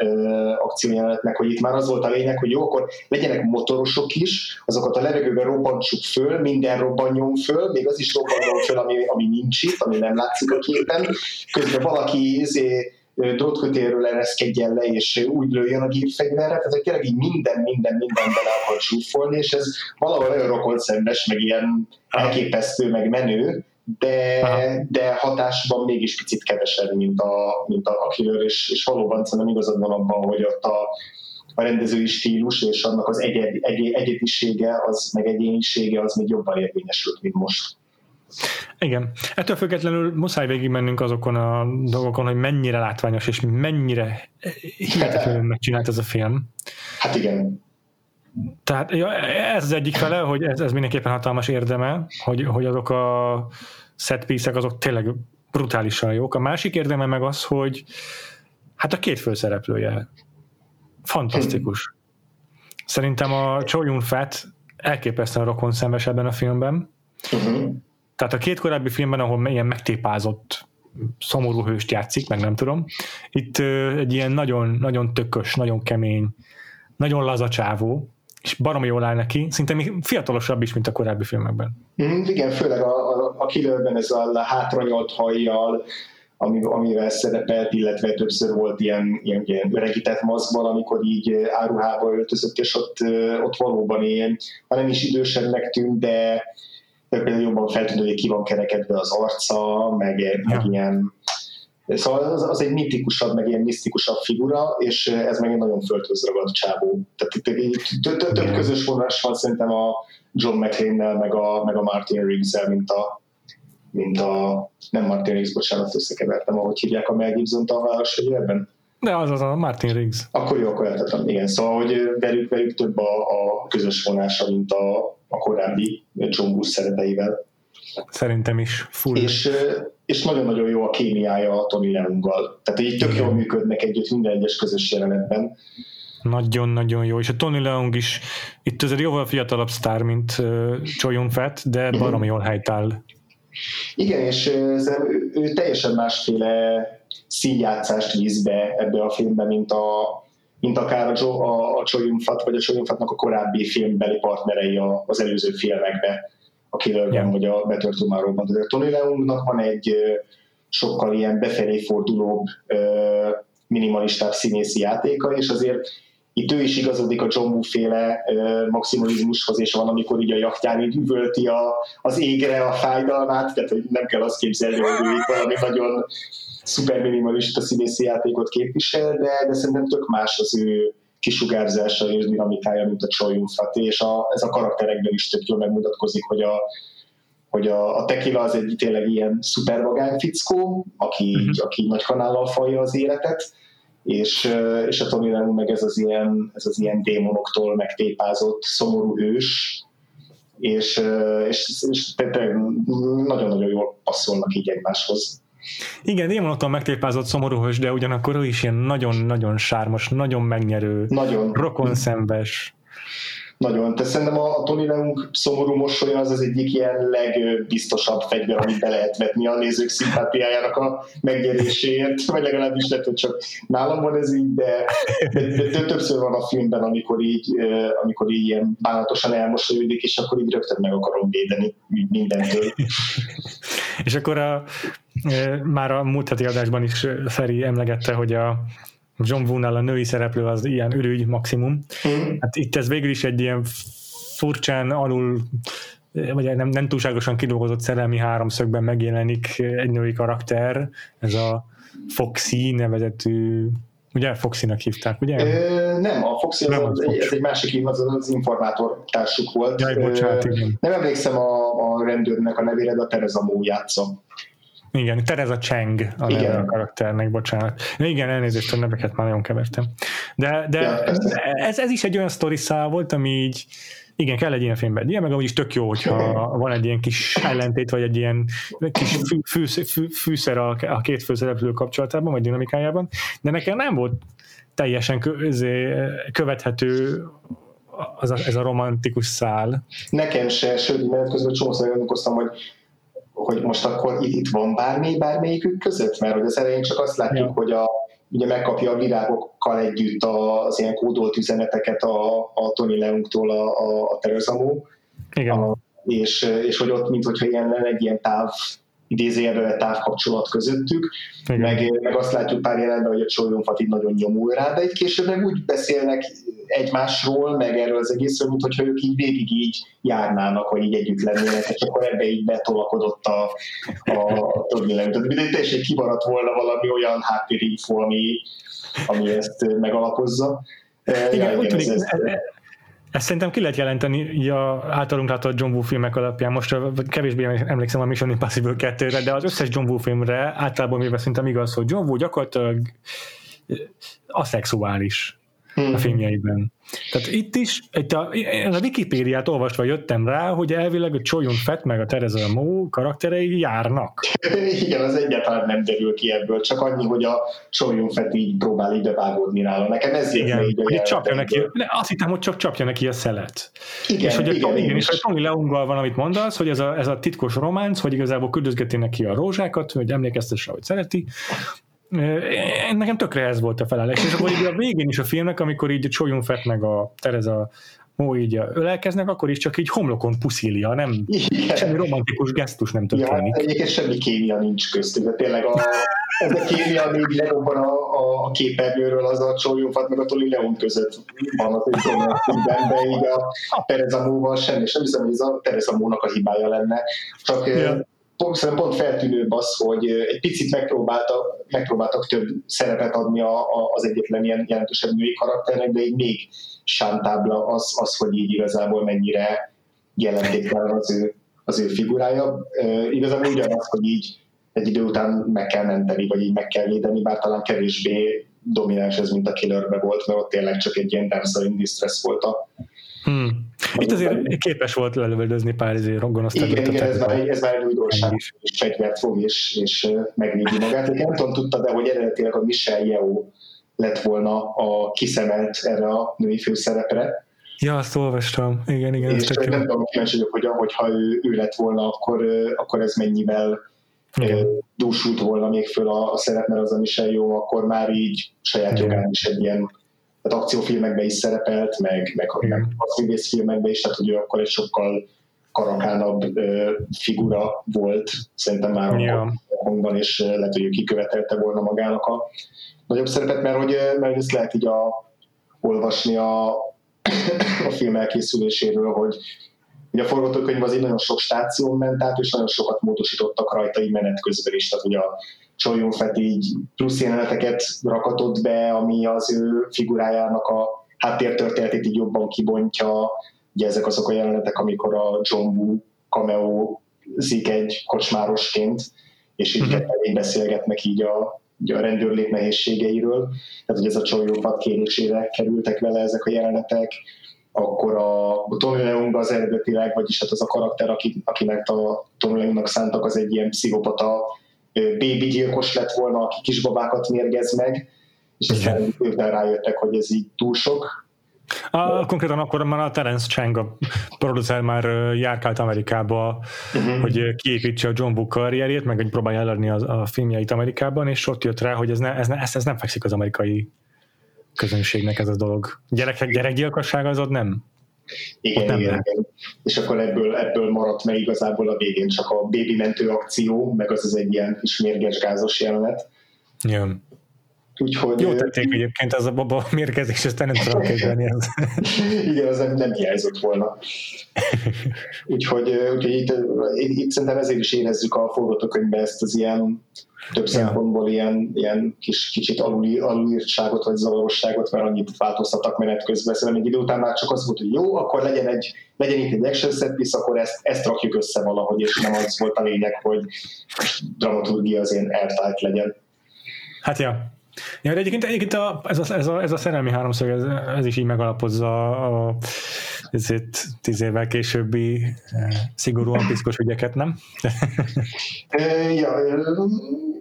akciójelenetnek, hogy itt már az volt a lényeg, hogy jó, akkor legyenek motorosok is, azokat a levegőben robbantsuk föl, minden robbanjon föl, még az is robbanjon föl, ami, ami nincs itt, ami nem látszik a képen. Közben valaki ezért drótkötélről ereszkedjen le, és úgy lőjön a gépfegyverre, tehát tényleg így minden, minden, minden bele akar zsúfolni, és ez valahol olyan rokon szembes, meg ilyen elképesztő, meg menő, de, de hatásban mégis picit kevesebb, mint a, mint a, a killer, és, és valóban szerintem igazad van abban, hogy ott a, a rendezői stílus és annak az egyed, egy, egyedisége, az meg egyénisége az még jobban érvényesült, mint most.
Igen. Ettől függetlenül muszáj végigmennünk azokon a dolgokon, hogy mennyire látványos és mennyire hihetetlenül megcsinált ez a film.
Hát igen.
Tehát ja, ez az egyik fele, hogy ez, ez mindenképpen hatalmas érdeme, hogy, hogy azok a set piece azok tényleg brutálisan jók. A másik érdeme meg az, hogy hát a két főszereplője fantasztikus. Szerintem a Cho Yun Fat elképesztően rokon szembes ebben a filmben. Uh-huh. Tehát a két korábbi filmben, ahol ilyen megtépázott szomorú hőst játszik, meg nem tudom, itt egy ilyen nagyon, nagyon tökös, nagyon kemény, nagyon laza csávó, és baromi jól áll neki, szinte még fiatalosabb is, mint a korábbi filmekben.
Mm, igen, főleg a, a, a killerben ez a hátranyolt hajjal, amivel szerepelt, illetve többször volt ilyen, ilyen, ilyen öregített maszkban, amikor így áruhába öltözött, és ott, ott valóban ilyen, ha nem is idősebbnek tűnt, de például jobban feltűnő, hogy ki van kerekedve az arca, meg, ja. meg ilyen Szóval az, az egy mitikusabb, meg ilyen misztikusabb figura, és ez meg egy nagyon földhöz ragadt csábó. Tehát itt több közös vonás van szerintem a John McClane-nel, meg a, meg a Martin riggs mint a, mint a, nem Martin Riggs, bocsánat, összekevertem, ahogy hívják a Mel Gibson-t a város ebben.
De az az a Martin Riggs.
Akkor jó, akkor eltettem. Igen, szóval, hogy velük, velük több a, a közös vonása, mint a, a korábbi John Bush szereteivel.
Szerintem is.
Full. És, és nagyon-nagyon jó a kémiája a Tony Leunggal. Tehát így tök jól működnek együtt minden egyes közös jelenetben.
Nagyon-nagyon jó, és a Tony Leung is itt azért jóval fiatalabb sztár, mint uh, Choi Yun-fat, de baromi jól helytáll.
Igen, és ő, ő teljesen másféle színjátszást víz be ebbe a filmbe, mint a, mint akár a, Joe, a, a Choi Yun-fat, vagy a Choi Yun-fatnak a korábbi filmbeli partnerei az előző filmekbe, a Killerben, yeah. vagy a Better Tomorrow-ban. Tehát a Tony Leungnak van egy sokkal ilyen befelé fordulóbb, minimalistább színészi játéka, és azért itt ő is igazodik a John Woo féle maximalizmushoz, és van, amikor így a jachtján így üvölti a, az égre a fájdalmát, tehát hogy nem kell azt képzelni, hogy ő valami nagyon szuper minimalista színészi játékot képvisel, de, de szerintem tök más az ő kisugárzása és dinamikája, mint a Choi és a, ez a karakterekben is tök jól megmutatkozik, hogy a, hogy a, a tequila az egy tényleg ilyen szuper fickó, aki, uh-huh. aki nagy kanállal falja az életet, és, és a Tony Lennon meg ez az ilyen, ez az ilyen démonoktól megtépázott, szomorú hős, és, és, és nagyon-nagyon jól passzolnak így egymáshoz.
Igen, démonoktól megtépázott szomorúhős, de ugyanakkor ő is ilyen nagyon-nagyon sármos, nagyon megnyerő, nagyon. rokonszenves.
Nagyon. Te szerintem a, a Tony Leung szomorú mosolya az az egyik ilyen legbiztosabb fegyver, amit be lehet vetni a nézők szimpátiájának a megnyeréséért, vagy legalábbis lehet, hogy csak nálam van ez így, de, de, de többször van a filmben, amikor így, amikor így ilyen bánatosan elmosolyodik, és akkor így rögtön meg akarom védeni mindentől.
és akkor a, már a múlt heti adásban is Feri emlegette, hogy a John Woo-nál a női szereplő az ilyen ürügy maximum. Mm. Hát itt ez végül is egy ilyen furcsán alul vagy nem, nem túlságosan kidolgozott szerelmi háromszögben megjelenik egy női karakter, ez a Foxy nevezetű Ugye Foxy-nak hívták, ugye?
Ö, nem, a Foxy az, nem az, az egy, ez egy másik az, az informátor társuk volt.
Jaj, bocsánat, igen.
Nem emlékszem a, a rendőrnek a nevére, de a Tereza Mó játsza.
Igen, Tereza Cheng a neve a karakternek, bocsánat. Igen, elnézést, a neveket már nagyon kevertem. De, de ja, ez, ez is egy olyan sztori volt, ami így igen, kell egy ilyen filmben. Ilyen meg is tök jó, hogyha van egy ilyen kis ellentét, vagy egy ilyen kis fű, fű, fű, fűszer a, a két főszereplő kapcsolatában, vagy dinamikájában, de nekem nem volt teljesen követhető az a, ez a romantikus szál.
Nekem se, sőt, mert közben csomószor gondolkoztam, hogy hogy most akkor itt, itt van bármi, bármelyikük között, mert hogy az elején csak azt látjuk, ja. hogy a, ugye megkapja a virágokkal együtt az ilyen kódolt üzeneteket a, a Tony Leungtól a, a, a Igen. A, és, és hogy ott, mint hogyha ilyen egy ilyen táv idézőjelben távkapcsolat közöttük, meg, meg azt látjuk pár jelenben, hogy a Csolyomfat így nagyon nyomul rá, de egy később meg úgy beszélnek egymásról, meg erről az egészről, mint hogyha ők így végig így járnának, vagy így együtt lennének, és akkor ebbe így betolakodott a, a történelem. Tehát mindegy, teljesen kimaradt volna valami olyan háttérinfo, ami, ami ezt megalapozza.
Igen, ja, ez, ez, ezt szerintem ki lehet jelenteni a általunk látott John Woo filmek alapján. Most kevésbé emlékszem a Mission Impossible 2-re, de az összes John Woo filmre általában mivel szerintem igaz, hogy John Woo gyakorlatilag aszexuális hmm. a filmjeiben. Tehát itt is, itt a, a Wikipédiát olvasva jöttem rá, hogy elvileg a Choyun Fett meg a Tereza Mo karakterei járnak.
Igen, az egyáltalán nem derül ki ebből, csak annyi, hogy a Choyun Fett így próbál idevágódni nála. Nekem ez
igen, így hogy csapja neki, azt hittem, hogy csak csapja neki a szelet. Igen, és hogy igen, igen, és a Tony Leunggal van, amit mondasz, hogy ez a, ez a titkos románc, hogy igazából küldözgeti neki a rózsákat, hogy emlékeztesse, hogy szereti, nekem tökre ez volt a felállás, és akkor így a végén is a filmnek, amikor így a Choyun Fett meg a Tereza Mo így ölelkeznek, akkor is csak így homlokon puszília, nem Igen. semmi romantikus gesztus nem történik.
Ja, egyébként semmi kémia nincs köztük, de tényleg a, ez a kémia, ami így lerobban a, a, a képernyőről, az a Choyun Fett meg a Toli Leon között van az egy de így a, a Tereza Móval semmi, sem hiszem, hogy ez a Tereza Mónak a hibája lenne, csak ja pont, pont feltűnőbb az, hogy egy picit megpróbáltak, megpróbáltak több szerepet adni a, a, az egyetlen ilyen jelentősebb női karakternek, de így még sántábla az, az, hogy így igazából mennyire jelentéktelen az ő, az ő figurája. E, igazából ugyanaz, hogy így egy idő után meg kell menteni, vagy így meg kell védeni, bár talán kevésbé domináns ez, mint a Killerbe volt, mert ott tényleg csak egy ilyen damsel in distress volt a,
Hmm. Itt azért képes volt lelövöldözni pár izé
rongonosz Igen, igen ez, már, ez már egy újdonság, és fegyvert fog, és, és megvédi magát. Én nem tudom, tudta, de hogy eredetileg a Michelle Yeoh lett volna a kiszemelt erre a női főszerepre.
Ja, azt olvastam. Igen, igen.
És nem tudom, kíváncsi vagyok, hogy hogyha ő, ő lett volna, akkor, akkor ez mennyivel igen. dúsult volna még föl a, a szerep, mert az a Michelle jó, akkor már így saját jogán is egy ilyen tehát akciófilmekben is szerepelt, meg, meg, meg filmekben is, tehát hogy ő akkor egy sokkal karakánabb ö, figura volt, szerintem már ja. a hangban, és lehet, hogy ő kikövetelte volna magának a nagyobb szerepet, mert hogy, mert ezt lehet így a, olvasni a, a film elkészüléséről, hogy Ugye a forgatókönyv az egy nagyon sok stáción ment át, és nagyon sokat módosítottak rajta így menet közben is, tehát ugye a Csolyófet így plusz jeleneteket rakatott be, ami az ő figurájának a háttértörténetét így jobban kibontja. Ugye ezek azok a jelenetek, amikor a John Woo cameo zik egy kocsmárosként, és így uh-huh. beszélgetnek így a, így a rendőrlét nehézségeiről. Tehát, hogy ez a Csolyófat kérésére kerültek vele ezek a jelenetek akkor a Tony Leung az eredetileg, vagyis hát az a karakter, akinek a Tony Leungnak szántak, az egy ilyen pszichopata baby gyilkos lett volna, aki kisbabákat mérgez meg, és aztán évvel rájöttek, hogy ez így túl sok.
A, konkrétan akkor már a Terence Chang, a producer már járkált Amerikába, uh-huh. hogy kiépítse a John Woo karrierjét, meg hogy próbálja eladni a, a filmjeit Amerikában, és ott jött rá, hogy ez, ne, ez, ne, ez, ez nem fekszik az amerikai közönségnek ez a dolog. Gyerekek gyerekgyilkosság az ott nem?
Igen, igen, igen. És akkor ebből, ebből maradt meg igazából a végén csak a baby mentő akció, meg az az egy ilyen kis mérges gázos jelenet.
Ja. Úgyhogy, Jó tették egyébként, az a baba mérgezés, ezt nem tudom képzelni. Az.
Igen, az nem, nem hiányzott volna. Úgyhogy, úgyhogy itt, itt, szerintem ezért is érezzük a forgatókönyvben ezt az ilyen több ja. szempontból ilyen, ilyen kis, kicsit alul, alulírtságot vagy zavarosságot, mert annyit változtattak menet közben. Szerintem egy idő után már csak az volt, hogy jó, akkor legyen, egy, legyen itt egy action set piece, akkor ezt, ezt rakjuk össze valahogy, és nem az volt a lényeg, hogy dramaturgia az ilyen airtight legyen.
Hát ja, Ja, de egyébként, egyébként a, ez, a, ez, a, ez a szerelmi háromszög, ez, ez is így megalapozza a, ezért tíz évvel későbbi eh, szigorúan piszkos ügyeket, nem?
ja,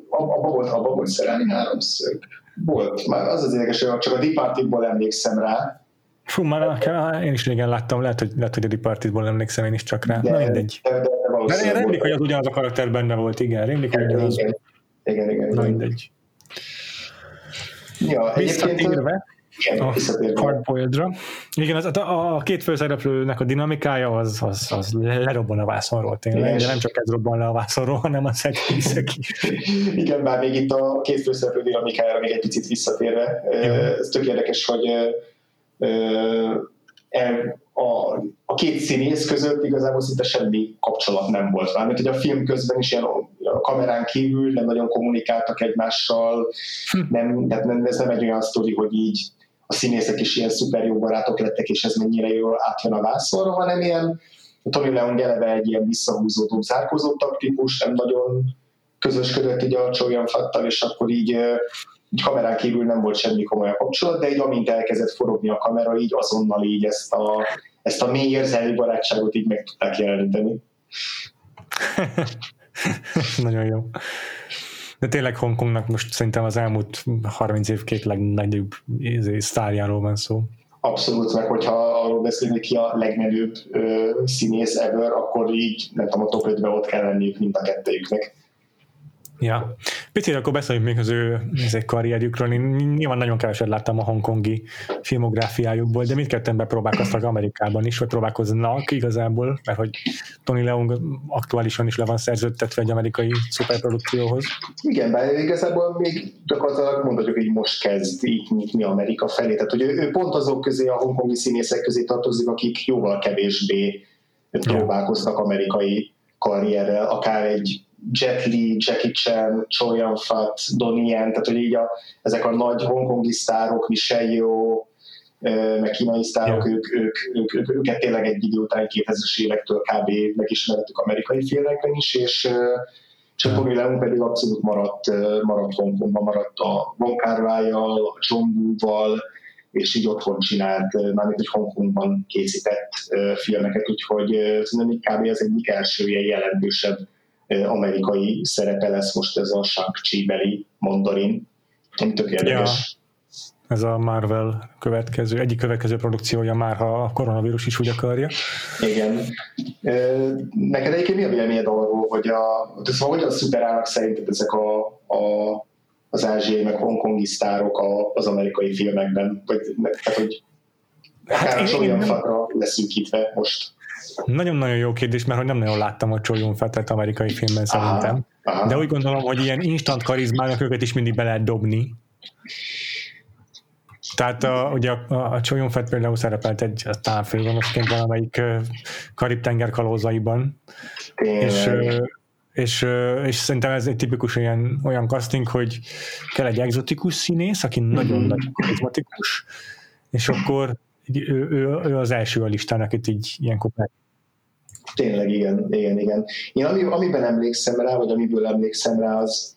abban volt, abba volt szerelmi háromszög. Volt. Már az az érdekes, hogy csak a Departedból emlékszem rá.
Fú, már én is régen láttam, lehet, hogy, lehet, hogy a Departedból emlékszem én is csak rá. De, Na mindegy.
De, de, de
De én rémlik, hogy az ugyanaz a karakter benne volt, igen. Rémlik, hogy ugyanaz.
Igen, igen, igen.
Na mindegy.
Ja.
Visszatérve,
Igen,
a. Hardboiled-ra. Igen, az, a, a két főszereplőnek a dinamikája az, az, az lerobban a vászonról tényleg, de nem csak ez robban le a vászonról, hanem a szexpiszek is.
Igen, bár még itt a két főszereplő dinamikájára még egy picit visszatérve,
Jó.
ez tök érdekes, hogy a, a két színész között igazából szinte semmi kapcsolat nem volt. Mármint, hogy a film közben is ilyen a kamerán kívül nem nagyon kommunikáltak egymással, nem, tehát nem, ez nem egy olyan sztori, hogy így a színészek is ilyen szuper jó barátok lettek, és ez mennyire jól átjön a vászonra, hanem ilyen Tony Leung eleve egy ilyen visszahúzódó, zárkózottabb típus, nem nagyon közösködött így a Choyan Fattal, és akkor így, így kamerán kívül nem volt semmi komoly kapcsolat, de így amint elkezdett forogni a kamera, így azonnal így ezt a, ezt a mély érzelmi barátságot így meg tudták jeleníteni.
Nagyon jó. De tényleg Hongkongnak most szerintem az elmúlt 30 év két legnagyobb izé, sztárjáról van szó.
Abszolút, meg hogyha arról beszélünk, ki a legnagyobb ö, színész ever, akkor így, nem tudom, a top 5 ott kell lenniük mind a kettőjüknek.
Ja. Picit akkor beszéljünk még az ő ezek karrierjükről. Én nyilván nagyon keveset láttam a hongkongi filmográfiájukból, de mindketten bepróbálkoztak Amerikában is, vagy próbálkoznak igazából, mert hogy Tony Leung aktuálisan is le van szerződtetve egy amerikai szuperprodukcióhoz.
Igen, bár igazából még gyakorlatilag mondhatjuk, hogy most kezd így nyitni Amerika felé. Tehát, hogy ő, ő pont azok közé, a hongkongi színészek közé tartozik, akik jóval kevésbé próbálkoztak amerikai karrierrel, akár egy Jet Li, Jackie Chan, Chow Yun-fat, Donnie Yen, tehát hogy így a, ezek a nagy hongkongi sztárok, Michelle Yeoh, meg kínai sztárok, ők, ők, ők, ők, őket tényleg egy idő után 2000-es évektől kb. megismertük amerikai filmekben is, és csak Tony Leung pedig abszolút maradt, maradt Hongkongban, maradt a Wong kar a John Woo-val, és így otthon csinált, mármint hogy Hongkongban készített filmeket, úgyhogy szerintem kb. az egyik első ilyen jelentősebb amerikai szerepe lesz most ez a Shang-Chi beli mandarin, ami tök érdekes.
Ez a Marvel következő, egyik következő produkciója már, ha a koronavírus is úgy akarja.
Igen. Neked egyébként mi a véleményed arról, hogy a, szóval hogyan szuperálnak szerinted ezek a, a az ázsiai, meg hongkongi sztárok a, az amerikai filmekben? Vagy, tehát, hogy
Hát
akár hát
én
olyan fatra leszűkítve most.
Nagyon-nagyon jó kérdés, mert hogy nem nagyon láttam a Choyun Fettet amerikai filmben szerintem.
Aha.
De úgy gondolom, hogy ilyen instant karizmának őket is mindig be lehet dobni. Tehát a, ugye a, a Choyun Fett például szerepelt egy talán főgonoszként valamelyik Karib-tenger kalózaiban, és,
Tényleg.
és, ö, és szerintem ez egy tipikus olyan, olyan casting, hogy kell egy exotikus színész, aki nagyon-nagyon karizmatikus, és akkor ő, ő, ő, az első a listán, akit így ilyenkor meg
Tényleg, igen, igen, igen. Én ami, amiben emlékszem rá, vagy amiből emlékszem rá, az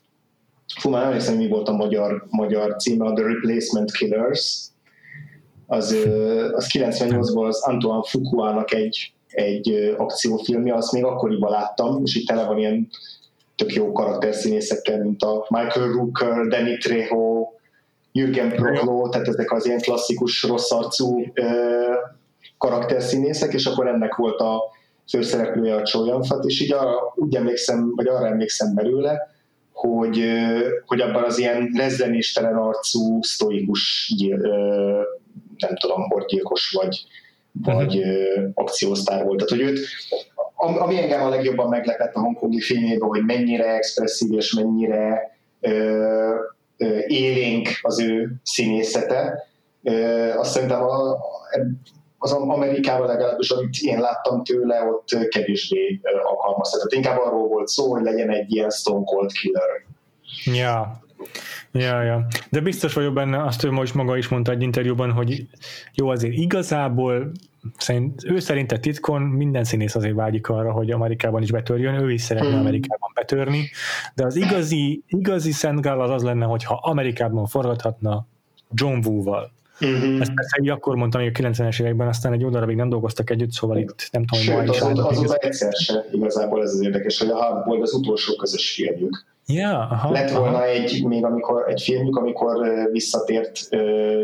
fú, már emlékszem, mi volt a magyar, magyar címe, a The Replacement Killers. Az, az 98-ból az Antoine Fuqua-nak egy, egy akciófilmje, azt még akkoriban láttam, és itt tele van ilyen tök jó karakterszínészekkel, mint a Michael Rooker, Danny Trejo, Jürgen Prochnow, tehát ezek az ilyen klasszikus rossz arcú ö, karakterszínészek, és akkor ennek volt a főszereplője a Chow Yun-fat, és így arra, úgy emlékszem, vagy arra emlékszem belőle, hogy, hogy abban az ilyen rezzenéstelen arcú, sztoikus, gyil- nem tudom, hordgyilkos vagy, vagy ö, akciósztár volt. Tehát, hogy őt, am- ami engem a legjobban meglepett a hongkongi filmjében, hogy mennyire expresszív és mennyire élénk az ő színészete. Azt szerintem a, az Amerikában legalábbis, amit én láttam tőle, ott kevésbé ö, alkalmazható. Inkább arról volt szó, hogy legyen egy ilyen Stone Cold Killer.
Ja. Ja, ja. De biztos vagyok benne, azt ő most maga is mondta egy interjúban, hogy jó, azért igazából szerint, ő szerinte titkon minden színész azért vágyik arra, hogy Amerikában is betörjön, ő is szeretne
Hmm.
Amerikában betörni, de az igazi, igazi Szent Grál az az lenne, hogyha Amerikában forgathatna John Woo-val.
Mm-hmm.
Ezt persze így akkor mondtam még a 90-es években, aztán egy darabig nem dolgoztak együtt, szóval itt nem tudom, hogy
Sőt,
is
azóta, egyszer se igazából ez az érdekes, hogy a Hardboiled az utolsó közös filmjük.
Ja, aha,
Lett volna
aha.
egy, még amikor, egy filmjük, amikor visszatért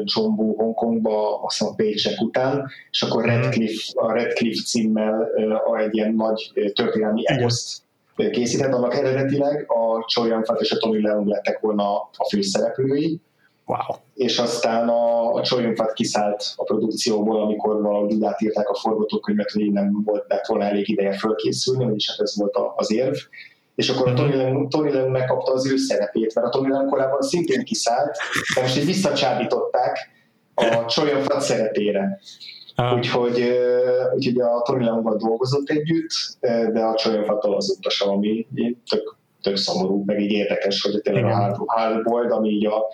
John Woo Hongkongba, azt hiszem a Paycheck után, és akkor
Mhm.
Redcliffe, a Redcliffe címmel egy ilyen nagy történelmi eposzt készített, annak eredetileg a Choi Yun-fat és a Tony Leung lettek volna a főszereplői,
Wow.
és aztán a, a Choi Yun-fat kiszállt a produkcióból, amikor valahogy úgy átírták a forgatókönyvet, hogy nem volt lett volna elég ideje fölkészülni, vagyis hát ez volt a, az érv. És akkor a Tony Leung, Tony megkapta az ő szerepét, mert a Tony Leung korábban szintén kiszállt, de most így visszacsábították a Choi Yun-fat szerepére.
Ah,
Úgyhogy, úgyhogy a Tony Leunggal dolgozott együtt, de a Choi Yun-fattal az utasam, ami tök, tök szomorú, meg így érdekes, hogy tényleg a
Igen.
Hard- Hardboiled, ami így a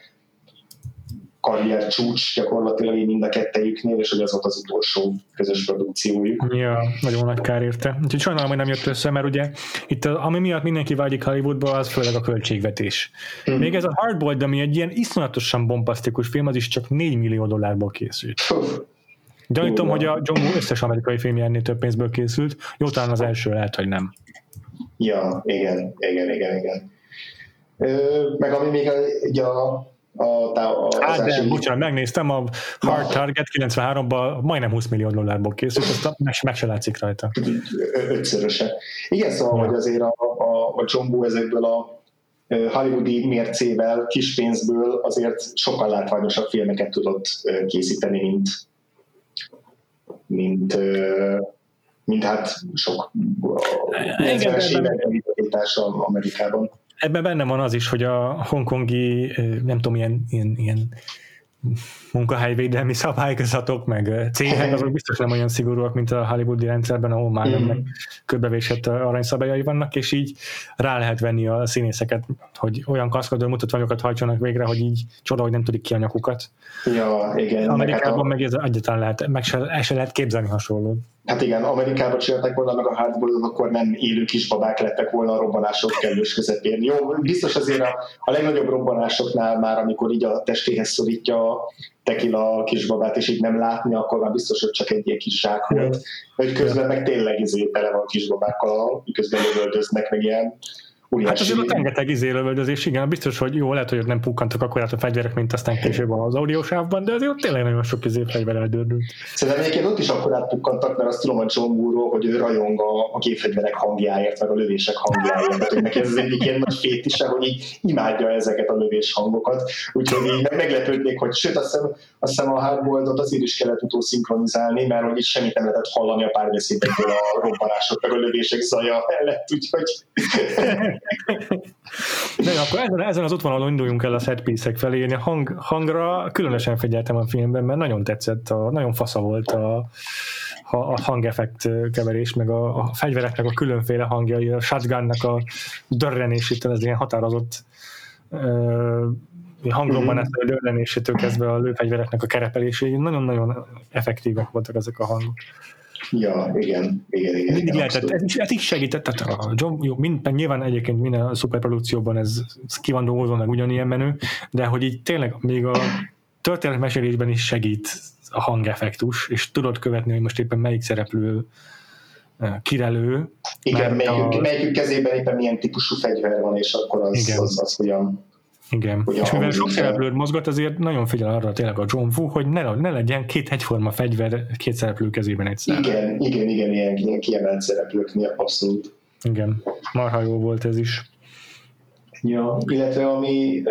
karrier csúcs gyakorlatilag így mind a kettejüknél, és hogy az volt az utolsó közös produkciójuk.
Ja, nagyon nagy kár érte. Úgyhogy sajnálom, hogy nem jött össze, mert ugye itt a- ami miatt mindenki vágyik Hollywoodba, az főleg a költségvetés.
Mhm.
Még ez a Hardboiled, ami egy ilyen iszonyatosan bombasztikus film, az is csak 4 millió dollárból készült. Gyanítom, hogy a John Woo összes amerikai filmje ennél több pénzből készült. Jó, talán az első lehet, hogy nem.
Ja, igen, igen, igen, igen. Ö, meg ami még a, a, a, tá- a
Hát,
az
de bocsánat, megnéztem, a Hard Target 93-ban majdnem 20 millió dollárból készült, azt a- meg, meg se látszik rajta.
Ötszöröse. Igen, szóval,
Ja.
hogy azért a, a, a Woo ezekből a hollywoodi mércével, kis pénzből azért sokkal látványosabb filmeket tudott készíteni, mint mint, mint hát sok
Igen,
90-es
de-
években identitása Amerikában.
Ebben benne van az is, hogy a hongkongi, nem tudom, ilyen, ilyen, ilyen munkahelyvédelmi szabályzatok, meg cégek, azok biztos nem olyan szigorúak, mint a hollywoodi rendszerben, ahol már
Mhm.
ennek körbevésett aranyszabályai vannak, és így rá lehet venni a színészeket, hogy olyan kaszkadőr mutatványokat hajtsanak végre, hogy így csoda, hogy nem tudik ki a nyakukat.
Ja, igen. meg hát
Amerikában
a-
meg ez egyáltalán lehet, meg se, el se lehet képzelni hasonlót.
Hát igen, Amerikában csinálták volna meg a hardboiled akkor nem élő kisbabák lettek volna a robbanások kellős közepén. Jó, biztos azért a, a legnagyobb robbanásoknál már, amikor így a testéhez szorítja a tekila kisbabát, és így nem látni, akkor már biztos, hogy csak egy ilyen kis zsák volt. Hogy közben meg tényleg izé tele van kisbabákkal, miközben lövöldöznek, meg ilyen
Hát
óriási...
azért ott rengeteg izélövöldözés, igen, biztos, hogy jó, lehet, hogy ott nem pukkantak akkor át a fegyverek, mint aztán később az audiósávban, de azért ott tényleg nagyon sok izé fegyver eldördült.
Szerintem egyébként ott is akkor átpukkantak, mert azt tudom a John Woo-ról, hogy ő rajong a, a gépfegyverek hangjáért, meg a lövések hangjáért. Tehát, neki ez az egyik ilyen nagy fétise, hogy így imádja ezeket a lövés hangokat. Úgyhogy így meg- meglepődnék, hogy sőt, azt hiszem, azt hiszem a hardboildot azért is kellett utószinkronizálni, mert hogy semmit nem lehetett hallani a párbeszédekből a robbanások, meg a lövések zaja mellett, úgyhogy
De akkor ezen, ezen az útvonalon induljunk el a setpiece felé. Én a hang, hangra különösen figyeltem a filmben, mert nagyon tetszett, a, nagyon fasza volt a, a, a hangeffekt keverés, meg a, a fegyvereknek a különféle hangjai, a shotgunnak a dörrenését, ez ilyen határozott ö, hangrobban ezt a dörrenésétől kezdve a lőfegyvereknek a kerepeléséig, nagyon-nagyon effektívek voltak ezek a hangok.
Ja, igen, igen, igen.
Mindig lehetett, ez ez is segített, tehát a John, jó, mind, nyilván egyébként minden szuperprodukcióban ez, ez ki van dolgozva, meg ugyanilyen menő, de hogy így tényleg még a történetmesélésben is segít a hangeffektus, és tudod követni, hogy most éppen melyik szereplő eh, kirelő.
Igen,
mert
melyikük,
a-
melyikük kezében éppen milyen típusú fegyver van, és akkor az,
Igen.
az, az hogyan
Igen.
Hogy
és mivel sok szereplőt mozgat, azért nagyon figyel arra tényleg a John Woo, hogy ne, ne legyen két egyforma fegyver két szereplő kezében egyszer.
Igen, igen, igen, ilyen, ilyen kiemelt szereplőknél abszolút.
Igen. Marha jó volt ez is.
Ja, illetve ami,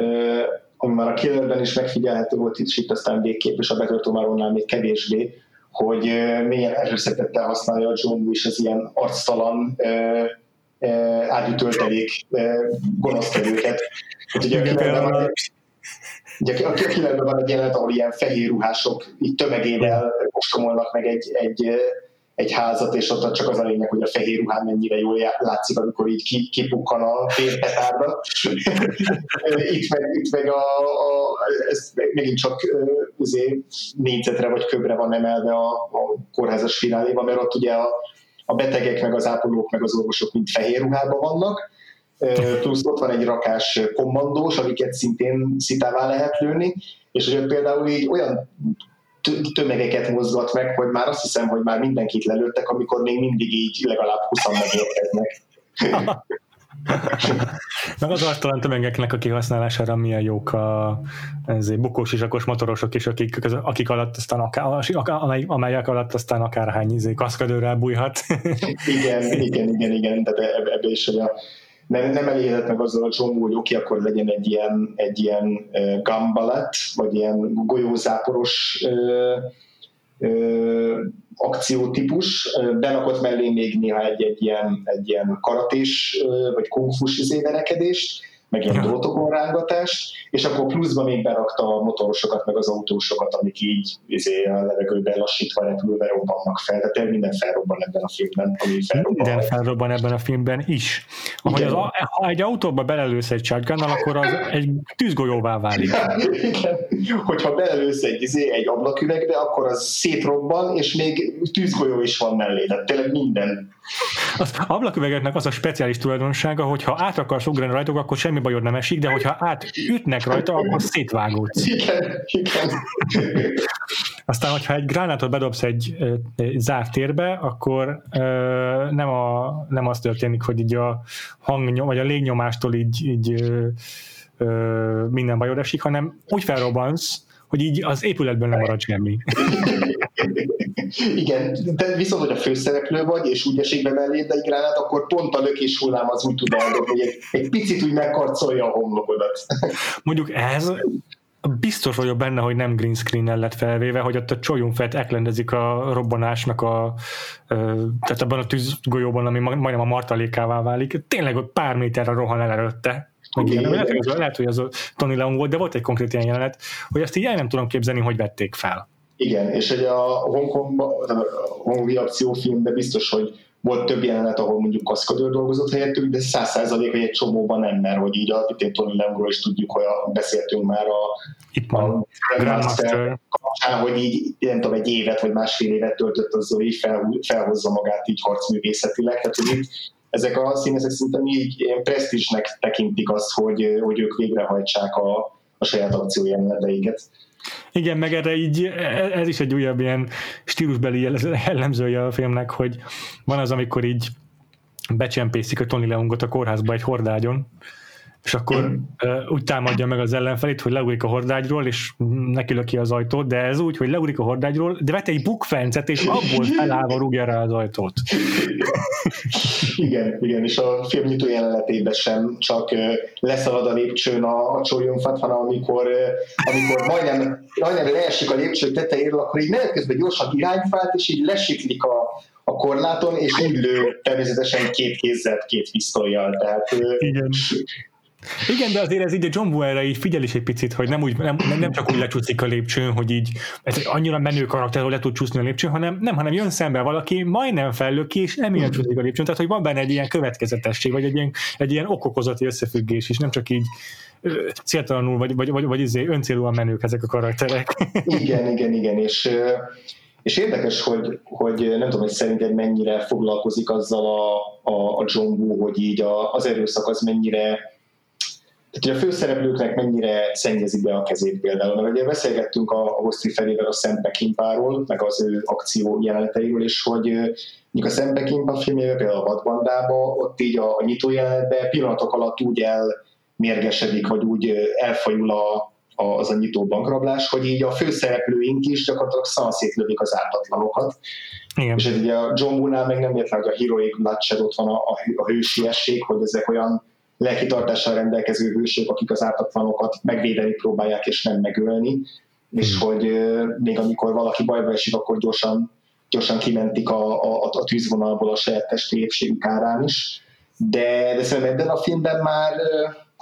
ami már a Killerben is megfigyelhető volt itt, itt aztán végképp, és a Better Tomorrow-nál még kevésbé, hogy milyen erőszatettel használja a John Woo is az ilyen arctalan ágyútöltelék ö, gonoszkerőket. Hát ugye a van, ugye a Killerben van egy jelenet, ahol ilyen fehér ruhások így tömegével ostomolnak meg egy, egy, egy házat, és ott csak az a lényeg, hogy a fehér ruhán mennyire jól látszik, amikor így ki- kipukkan a férpetárba. itt meg, itt meg a, a, ez megint csak azért négyzetre vagy köbre van emelve a, a kórházas fináléban, mert ott ugye a, a betegek, meg az ápolók, meg az orvosok mind fehér ruhában vannak, plusz ott van egy rakás kommandós, akiket szintén szitává lehet lőni, és hogy például így olyan tö- tömegeket mozgat meg, hogy már azt hiszem, hogy már mindenkit lelőttek, amikor még mindig így legalább 20 megérkeznek.
Meg az arctalan tömegeknek a kihasználására milyen jók a ezért, bukós isakos motorosok is, akik, akik alatt aztán akár, amely, amelyek alatt aztán akárhány izé, kaszkadőrrel bújhat.
igen, igen, igen, igen, de ebbe is, hogy a, nem, nem elégedett meg azzal a John hogy oké, akkor legyen egy ilyen, egy ilyen uh, gambalet, vagy ilyen golyózáporos uh, akciótípus, benakott mellé még néha egy, egy ilyen, egy ilyen karatés, vagy kungfus izéverekedést, meg ilyen drótokon rángatást, és akkor pluszban még berakta a motorosokat, meg az autósokat, amik így izé, a levegőben lassítva repülve robbannak fel. Tehát minden felrobban ebben a filmben. Ami
felrobban. Minden felrobban ebben a filmben is. Ahogy az, ha egy autóba belelősz egy shotgun akkor az egy tűzgolyóvá válik.
Igen. Hogyha belelősz egy, izé, egy ablaküvegbe, akkor az szétrobban, és még tűzgolyó is van mellé. Tehát tényleg minden
az ablaküvegeknek az a speciális tulajdonsága, hogy ha át akarsz ugrani rajtuk, akkor semmi bajod nem esik, de hogyha átütnek rajta, akkor szétvágódsz.
Igen, igen.
Aztán, hogyha egy gránátot bedobsz egy, zárt térbe, akkor nem, a, nem az történik, hogy így a hangnyom, vagy a légnyomástól így, így minden bajod esik, hanem úgy felrobbansz, hogy így az épületben nem marad semmi.
Igen, de viszont, hogy a főszereplő vagy, és úgy esik be mellé egy gránát, akkor pont a lökés hullám az úgy tud eldobni, hogy egy, egy picit úgy megkarcolja a homlokodat.
Mondjuk ez biztos vagyok benne, hogy nem green screen lett felvéve, hogy ott a csolyunfet eklendezik a robbanásnak a, tehát abban a tűzgolyóban, ami majdnem a martalékává válik, tényleg hogy pár méterre rohan el előtte. Meg ilyen, lehet, hogy az, lehet, hogy az a Tony Leung volt, de volt egy konkrét ilyen jelenet, hogy azt így el nem tudom képzelni, hogy vették fel.
Igen, és egy a hongkongi akciófilmben biztos, hogy volt több jelenet, ahol mondjuk kaszkadőr dolgozott helyettük, de száz százalék, hogy egy csomóban nem, mert hogy így a itt Tony Lemgről is tudjuk, hogy a, beszéltünk már a,
Itt van. a
Grandmaster kapcsán, hogy így nem tudom, egy évet vagy másfél évet töltött azzal, hogy fel, felhozza magát így harcművészetileg, tehát hogy itt ezek a színészek szinte így ilyen presztízsnek tekintik azt, hogy, hogy ők végrehajtsák a, a saját akciójeleneteiket.
Igen, meg erre így, ez is egy újabb ilyen stílusbeli jellemzője a filmnek, hogy van az, amikor így becsempészik a Tony Leungot a kórházba egy hordágyon, és akkor uh, úgy támadja meg az ellenfelét, hogy leugrik a hordágyról, és neki löki az ajtót, de ez úgy, hogy leugrik a hordágyról, de vette egy bukfencet, és abból felállva rúgja rá az ajtót.
igen, igen, és a film nyitó jelenetében sem csak uh, leszalad a lépcsőn a, a csólyomfat, hanem amikor, uh, amikor majdnem, majdnem leesik a lépcső tetejéről, akkor így menet közben gyorsan irányfált, és így lesiklik a, a korláton, és úgy lő természetesen két kézzel, két pisztolyjal. Tehát,
Igen. Igen, de azért ez így a John Woo erre így figyel is egy picit, hogy nem, úgy, nem, nem csak úgy lecsúszik a lépcsőn, hogy így ez egy annyira menő karakter, hogy le tud csúszni a lépcsőn, hanem nem, hanem jön szembe valaki, majdnem fellöki, és emiatt csúszik a lépcsőn. Tehát, hogy van benne egy ilyen következetesség, vagy egy ilyen, egy ilyen okokozati összefüggés is, nem csak így céltalanul, vagy, vagy, vagy, vagy izé, öncélúan menők ezek a karakterek.
Igen, igen, igen, és és érdekes, hogy, hogy nem tudom, hogy szerinted mennyire foglalkozik azzal a, a, a John Woo, hogy így a, az erőszak az mennyire tehát, hogy a főszereplőknek mennyire szennyezi be a kezét például. Mert ugye beszélgettünk a, a Hosszri felével a Sam Peckinpáról, meg az ő akció jeleneteiről, és hogy mondjuk a Sam Peckinpah filmjében, például a Vadbandába, ott így a, a nyitó jelenetben pillanatok alatt úgy elmérgesedik, vagy úgy elfajul a, a, az a nyitó bankrablás, hogy így a főszereplőink is gyakorlatilag szanszétlövik az ártatlanokat. Igen. És ugye a John Woo-nál meg nem értem, hogy a Heroic Bloodshed ott van a, a, a hősiesség, hogy ezek olyan lelkitartással rendelkező hősök, akik az ártatlanokat megvédeni próbálják és nem megölni, hmm. és hogy még amikor valaki bajba esik, akkor gyorsan, gyorsan kimentik a, a, a tűzvonalból a saját testi épségük árán is. De, de szerintem ebben a filmben már,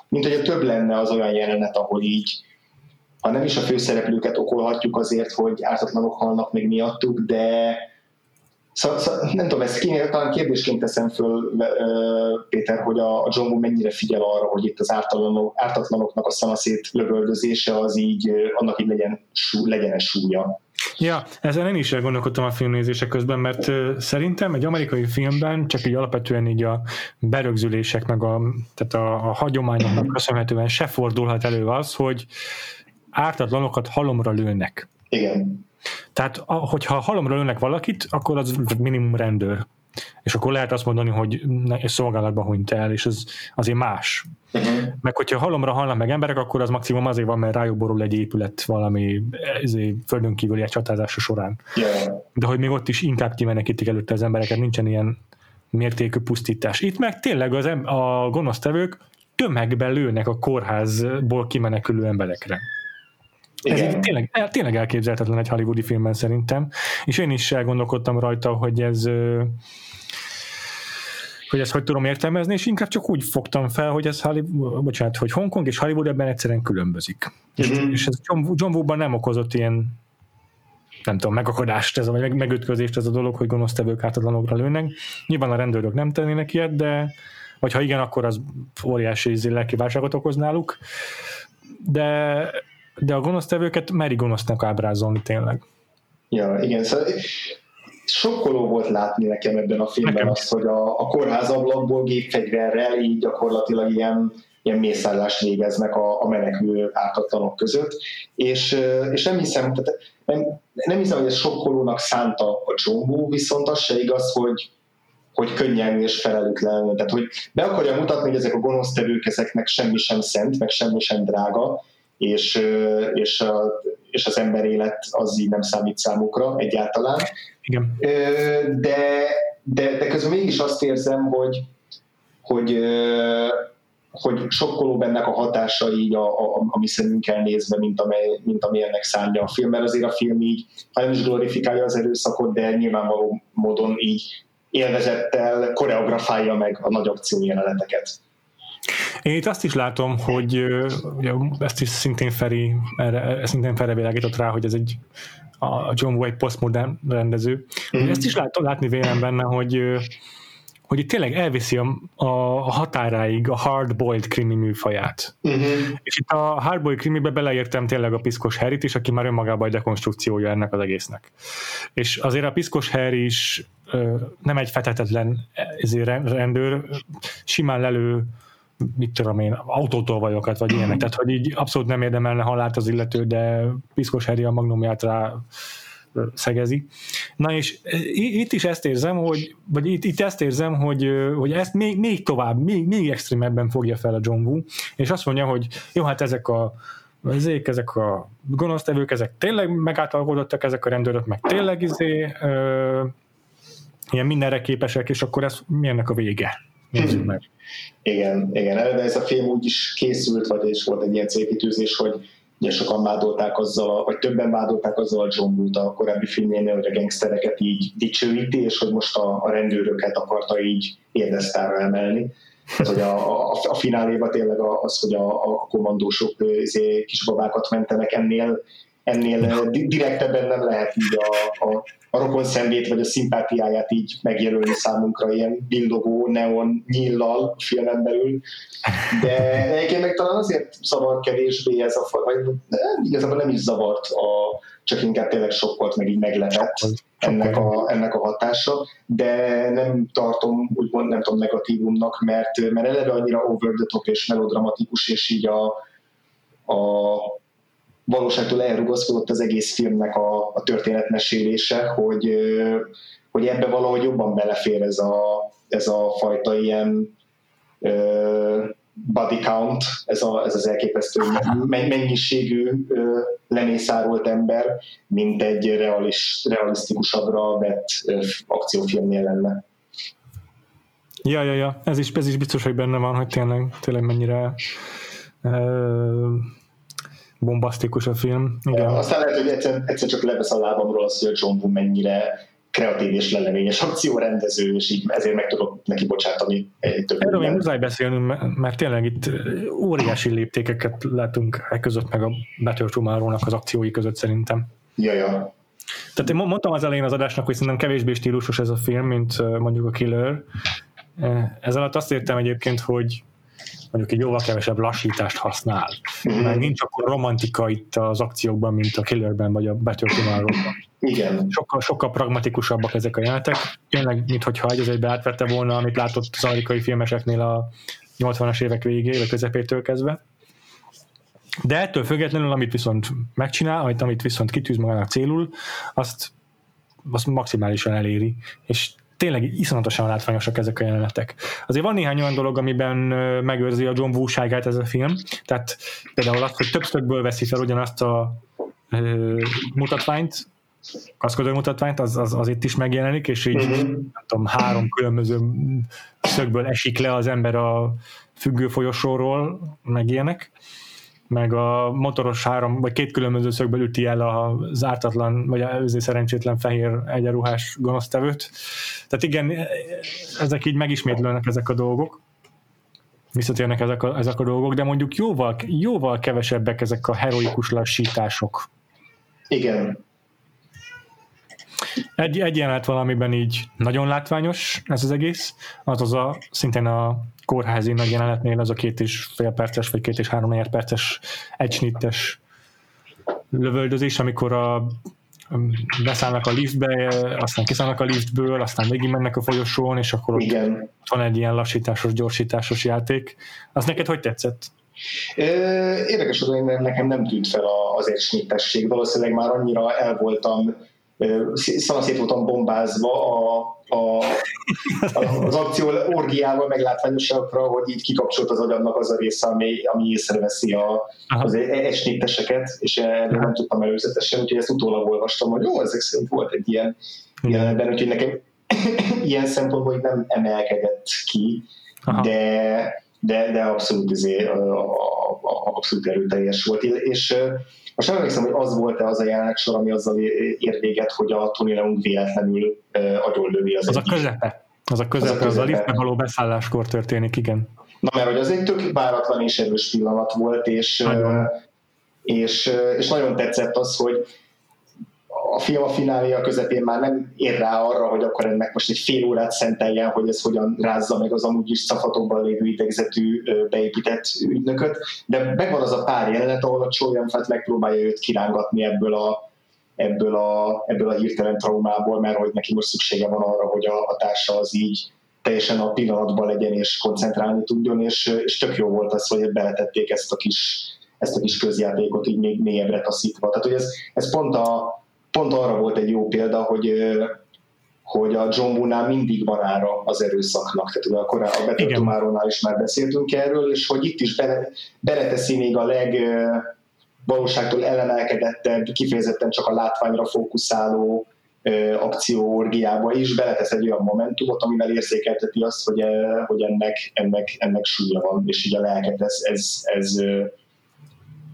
mint hogy a több lenne az olyan jelenet, ahol így, ha nem is a főszereplőket okolhatjuk azért, hogy ártatlanok halnak meg miattuk, de, Szóval, szóval nem tudom, ezt kéne, talán kérdésként teszem föl, Péter, hogy a, a John Woo mennyire figyel arra, hogy itt az ártatlanok, ártatlanoknak a szanaszét lövöldözése az így, annak így legyen, sú, legyen súlya.
Ja, ezen én is elgondolkodtam a filmnézések közben, mert szerintem egy amerikai filmben csak így alapvetően így a berögzülések, meg a, tehát a, a hagyományoknak köszönhetően se fordulhat elő az, hogy ártatlanokat halomra lőnek.
Igen.
Tehát, hogyha halomra lőnek valakit, akkor az minimum rendőr. és akkor lehet azt mondani, hogy egy szolgálatban hunyt el, és ez azért más. Uh-huh. Meg hogyha halomra halnak meg emberek, akkor az maximum azért van, mert rájuk borul egy épület valami földön kívüli csatázása során.
Yeah.
De hogy még ott is inkább kimenekítik előtte az embereket, nincsen ilyen mértékű pusztítás. Itt meg tényleg az em- a gonosztevők tömegben lőnek a kórházból kimenekülő emberekre. Ez
Igen.
így tényleg, tényleg elképzelhetetlen egy hollywoodi filmben szerintem, és én is elgondolkodtam rajta, hogy ez hogy ezt hogy tudom értelmezni, és inkább csak úgy fogtam fel, hogy ez Hollywood, bocsánat, hogy Hongkong és Hollywood ebben egyszerűen különbözik.
Mhm.
És ez John, John Woo-ban nem okozott ilyen nem tudom, megakadást, ez a, vagy meg- megütközést ez a dolog, hogy gonosztevők ártatlanokra lőnek. Nyilván a rendőrök nem tennének ilyet, de vagy ha igen, akkor az óriási izé lelki válságot okoz náluk. De, de a gonosztevőket meri gonosznak ábrázolni tényleg.
Ja, igen, szóval sokkoló volt látni nekem ebben a filmben
Nekem
azt, hogy a, a kórház ablakból gépfegyverrel így gyakorlatilag ilyen, ilyen mészállást végeznek a, a menekülő ártatlanok között, és, ö, és nem hiszem, tehát nem, nem hiszem, hogy ez sokkolónak szánta a John viszont az se igaz, hogy, hogy könnyen és felelőtlen. Tehát, hogy be akarja mutatni, hogy ezek a gonosztevők, ezeknek semmi sem szent, meg semmi sem drága, és, és, a, és az ember élet az így nem számít számukra egyáltalán.
Igen.
De, de, de közben mégis azt érzem, hogy, hogy, hogy sokkoló ennek a hatása így a, a, a mi szemünkkel nézve, mint, amely, mint ami ennek szánja a film, mert azért a film így, ha nem is glorifikálja az erőszakot, de nyilvánvaló módon így élvezettel koreografálja meg a nagy akció jeleneteket.
Én itt azt is látom, hogy ugye, ezt is szintén Feri, erre, szintén Feri világított rá, hogy ez egy a John egy postmodern rendező. Mm. Ezt is lát, látni vélem benne, hogy hogy itt tényleg elviszi a, a határáig a hard-boiled krimi műfaját.
Uh-huh.
És itt a hardboiled krimibe beleértem tényleg a Piszkos Harryt is, aki már önmagában egy dekonstrukciója ennek az egésznek. És azért a Piszkos Harry is ö, nem egy fetetetlen ezért rendőr, simán lelő mit tudom én, autótolvajokat, vagy ilyenek. Tehát, hogy így abszolút nem érdemelne halált az illető, de Piszkos Harry a magnumját rá szegezi. Na és itt is ezt érzem, hogy, vagy itt, itt ezt érzem, hogy, hogy ezt még, még tovább, még, még extrémebben fogja fel a John Woo, és azt mondja, hogy jó, hát ezek a ezek, ezek a gonosztevők, ezek tényleg megáltalkodottak, ezek a rendőrök meg tényleg izé, ö, ilyen mindenre képesek, és akkor ez mi ennek a vége? Nézzük meg.
Igen, igen, eleve ez a film úgy is készült, vagy és volt egy ilyen célkitűzés, hogy ugye sokan vádolták azzal, vagy többen vádolták azzal a John Woo-t a korábbi filmjénél, hogy a gangstereket így dicsőíti, és hogy most a, a rendőröket akarta így érdesztára emelni. Tehát, hogy a, a, a fináléban tényleg az, hogy a, a kommandósok izé, kisbabákat mentenek, ennél, ennél direktebben nem lehet így a, a, a rokon szemét vagy a szimpátiáját így megjelölni számunkra ilyen billogó neon nyillal filmen belül. De egyébként meg talán azért zavar kevésbé ez a faj, vagy nem, igazából nem is zavart, a, csak inkább tényleg sok volt, meg így meglepett ennek a, ennek a hatása, de nem tartom, úgymond nem tudom negatívumnak, mert, mert eleve annyira over the top és melodramatikus, és így a, a valóságtól elrugaszkodott az egész filmnek a, a történetmesélése, hogy, hogy ebbe valahogy jobban belefér ez a, ez a fajta ilyen body count, ez, a, ez az elképesztő men- mennyiségű ö, lemészárolt ember, mint egy realis, realisztikusabbra vett ö, akciófilmnél lenne.
Ja, ja, ja, ez is, ez is biztos, hogy benne van, hogy tényleg, tényleg mennyire bombasztikus a film. Igen.
Aztán lehet, hogy egyszer, egyszer csak levesz a lábamról az, hogy a John Woo mennyire kreatív és leleményes akciórendező, és így ezért meg tudok neki bocsátani egy több
Erről még muszáj beszélnünk, mert- tényleg itt óriási léptékeket látunk e között, meg a Tomorrow-nak az akciói között szerintem.
Ja, ja.
Tehát én mo- mondtam az elején az adásnak, hogy szerintem kevésbé stílusos ez a film, mint mondjuk a Killer. Ez alatt azt értem egyébként, hogy mondjuk egy jóval kevesebb lassítást használ. Mert nincs akkor romantika itt az akciókban, mint a Killerben vagy a Tomorrow-ban.
Igen.
Sokkal, sokkal pragmatikusabbak ezek a jelenetek. Tényleg, mintha egy az egybe átvette volna, amit látott az amerikai filmeseknél a 80-as évek végé, vagy közepétől kezdve. De ettől függetlenül, amit viszont megcsinál, amit, amit viszont kitűz magának célul, azt, azt maximálisan eléri. És tényleg iszonyatosan látványosak ezek a jelenetek. Azért van néhány olyan dolog, amiben megőrzi a John Woo-ságát ez a film, tehát például azt, hogy több szögből veszi fel ugyanazt a ö, mutatványt, kaszkodó mutatványt, az, az, az itt is megjelenik, és így mm-hmm. nem tudom, három különböző szögből esik le az ember a függő folyosóról, meg ilyenek meg a motoros három, vagy két különböző szögből üti el az ártatlan, vagy az szerencsétlen fehér egyenruhás gonosztevőt. Tehát igen, ezek így megismétlőnek ezek a dolgok visszatérnek ezek a, ezek a dolgok, de mondjuk jóval, jóval kevesebbek ezek a heroikus lassítások.
Igen.
Egy, egy jelenet valamiben így nagyon látványos ez az egész, az az a, szintén a kórházi nagy jelenetnél az a két és fél perces, vagy két és három perces egysnittes lövöldözés, amikor a beszállnak a liftbe, aztán kiszállnak a liftből, aztán végig mennek a folyosón, és akkor ott Igen. van egy ilyen lassításos, gyorsításos játék. Az neked hogy tetszett?
Érdekes, hogy nekem nem tűnt fel az egysnittesség. Valószínűleg már annyira el voltam szanaszét voltam bombázva a, a, az akció orgiával meglátványosakra, hogy így kikapcsolt az agyamnak az a része, ami, ami észreveszi a, az e- esnéteseket, és erről nem tudtam előzetesen, úgyhogy ezt utólag olvastam, hogy jó, ezek szerint volt egy ilyen jelenetben, úgyhogy nekem ilyen szempontból nem emelkedett ki, Aha. de de, de abszolút, izé, abszolút erőteljes volt. És most nem emlékszem, hogy az volt-e az a jelenet ami azzal ér véget, hogy a Tony Leung véletlenül agyonlövi
az, az a közepe. Az a közepe, az a, közepe. az a liftbe való beszálláskor történik, igen.
Na mert hogy az egy tök váratlan és erős pillanat volt, és, és, és nagyon tetszett az, hogy a film a finália közepén már nem ér rá arra, hogy akkor ennek most egy fél órát szenteljen, hogy ez hogyan rázza meg az amúgy is szafatokban lévő idegzetű beépített ügynököt, de megvan az a pár jelenet, ahol a Choyan megpróbálja őt kirángatni ebből a, ebből a, ebből a hirtelen traumából, mert hogy neki most szüksége van arra, hogy a, a társa az így teljesen a pillanatban legyen és koncentrálni tudjon, és, és tök jó volt az, hogy beletették ezt a kis, ezt a kis közjátékot így még mélyebbre taszítva. Tehát, hogy ez, ez pont a, pont arra volt egy jó példa, hogy hogy a John Woo-nál mindig van ára az erőszaknak, tehát ugye a, korá, a Better is már beszéltünk erről, és hogy itt is bele, beleteszi még a leg valóságtól elemelkedettebb, kifejezetten csak a látványra fókuszáló akció orgiába is beletesz egy olyan momentumot, amivel érzékelteti azt, hogy, hogy ennek, ennek, ennek súlya van, és így a lelket ez, ez, ez,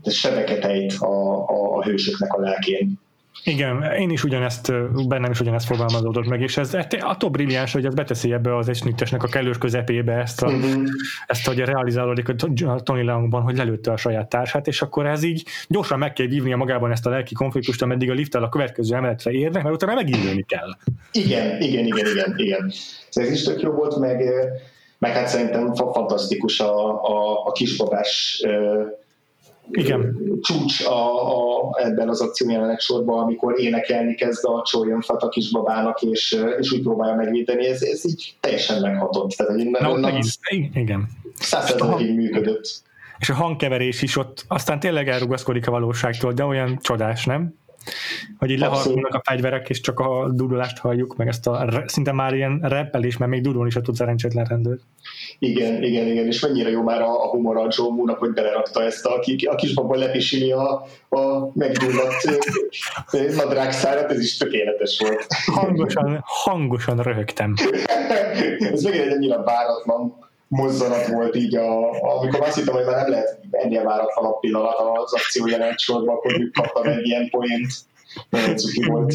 ez sebeket ejt a, a, a hősöknek a lelkén.
Igen, én is ugyanezt, bennem is ugyanezt fogalmazódott meg, és ez attól brilliáns, hogy ez beteszi ebbe az esnitesnek a kellős közepébe ezt, a, uh-huh. ezt hogy realizálódik a Tony Leongban, hogy lelőtte a saját társát, és akkor ez így gyorsan meg kell vívnia magában ezt a lelki konfliktust, ameddig a lifttel a következő emeletre érnek, mert utána megindulni kell.
Igen, igen, igen, igen, igen. Ez is tök jó volt, meg, meg hát szerintem fantasztikus a, a, a kisbabás
igen.
csúcs a, a, ebben az akciójelenek sorban, amikor énekelni kezd a Fat a kisbabának, és, és úgy próbálja megvédeni, ez, ez így teljesen meghatott. Tehát, hogy
Na, onnan igen.
Százszerzalékig működött.
És a hangkeverés is ott aztán tényleg elrugaszkodik a valóságtól, de olyan csodás, nem? Hogy így leharkulnak a fegyverek, és csak a dudulást halljuk, meg ezt a szinte már ilyen reppelés, mert még dudulni se tud szerencsétlen rendőr.
Igen, igen, igen, és mennyire jó már a, a humor a Joe Moore-nak, hogy belerakta ezt a, a kisbaba lepisili a, a meggyulladt nadrágszárat, ez is tökéletes volt.
Hangosan, hangosan röhögtem.
ez megint egy annyira váratlan mozzanat volt így, a, amikor azt hittem, hogy már nem lehet ennél váratlanabb pillanat az akció jelent sorban, akkor kaptam egy ilyen poént. Volt.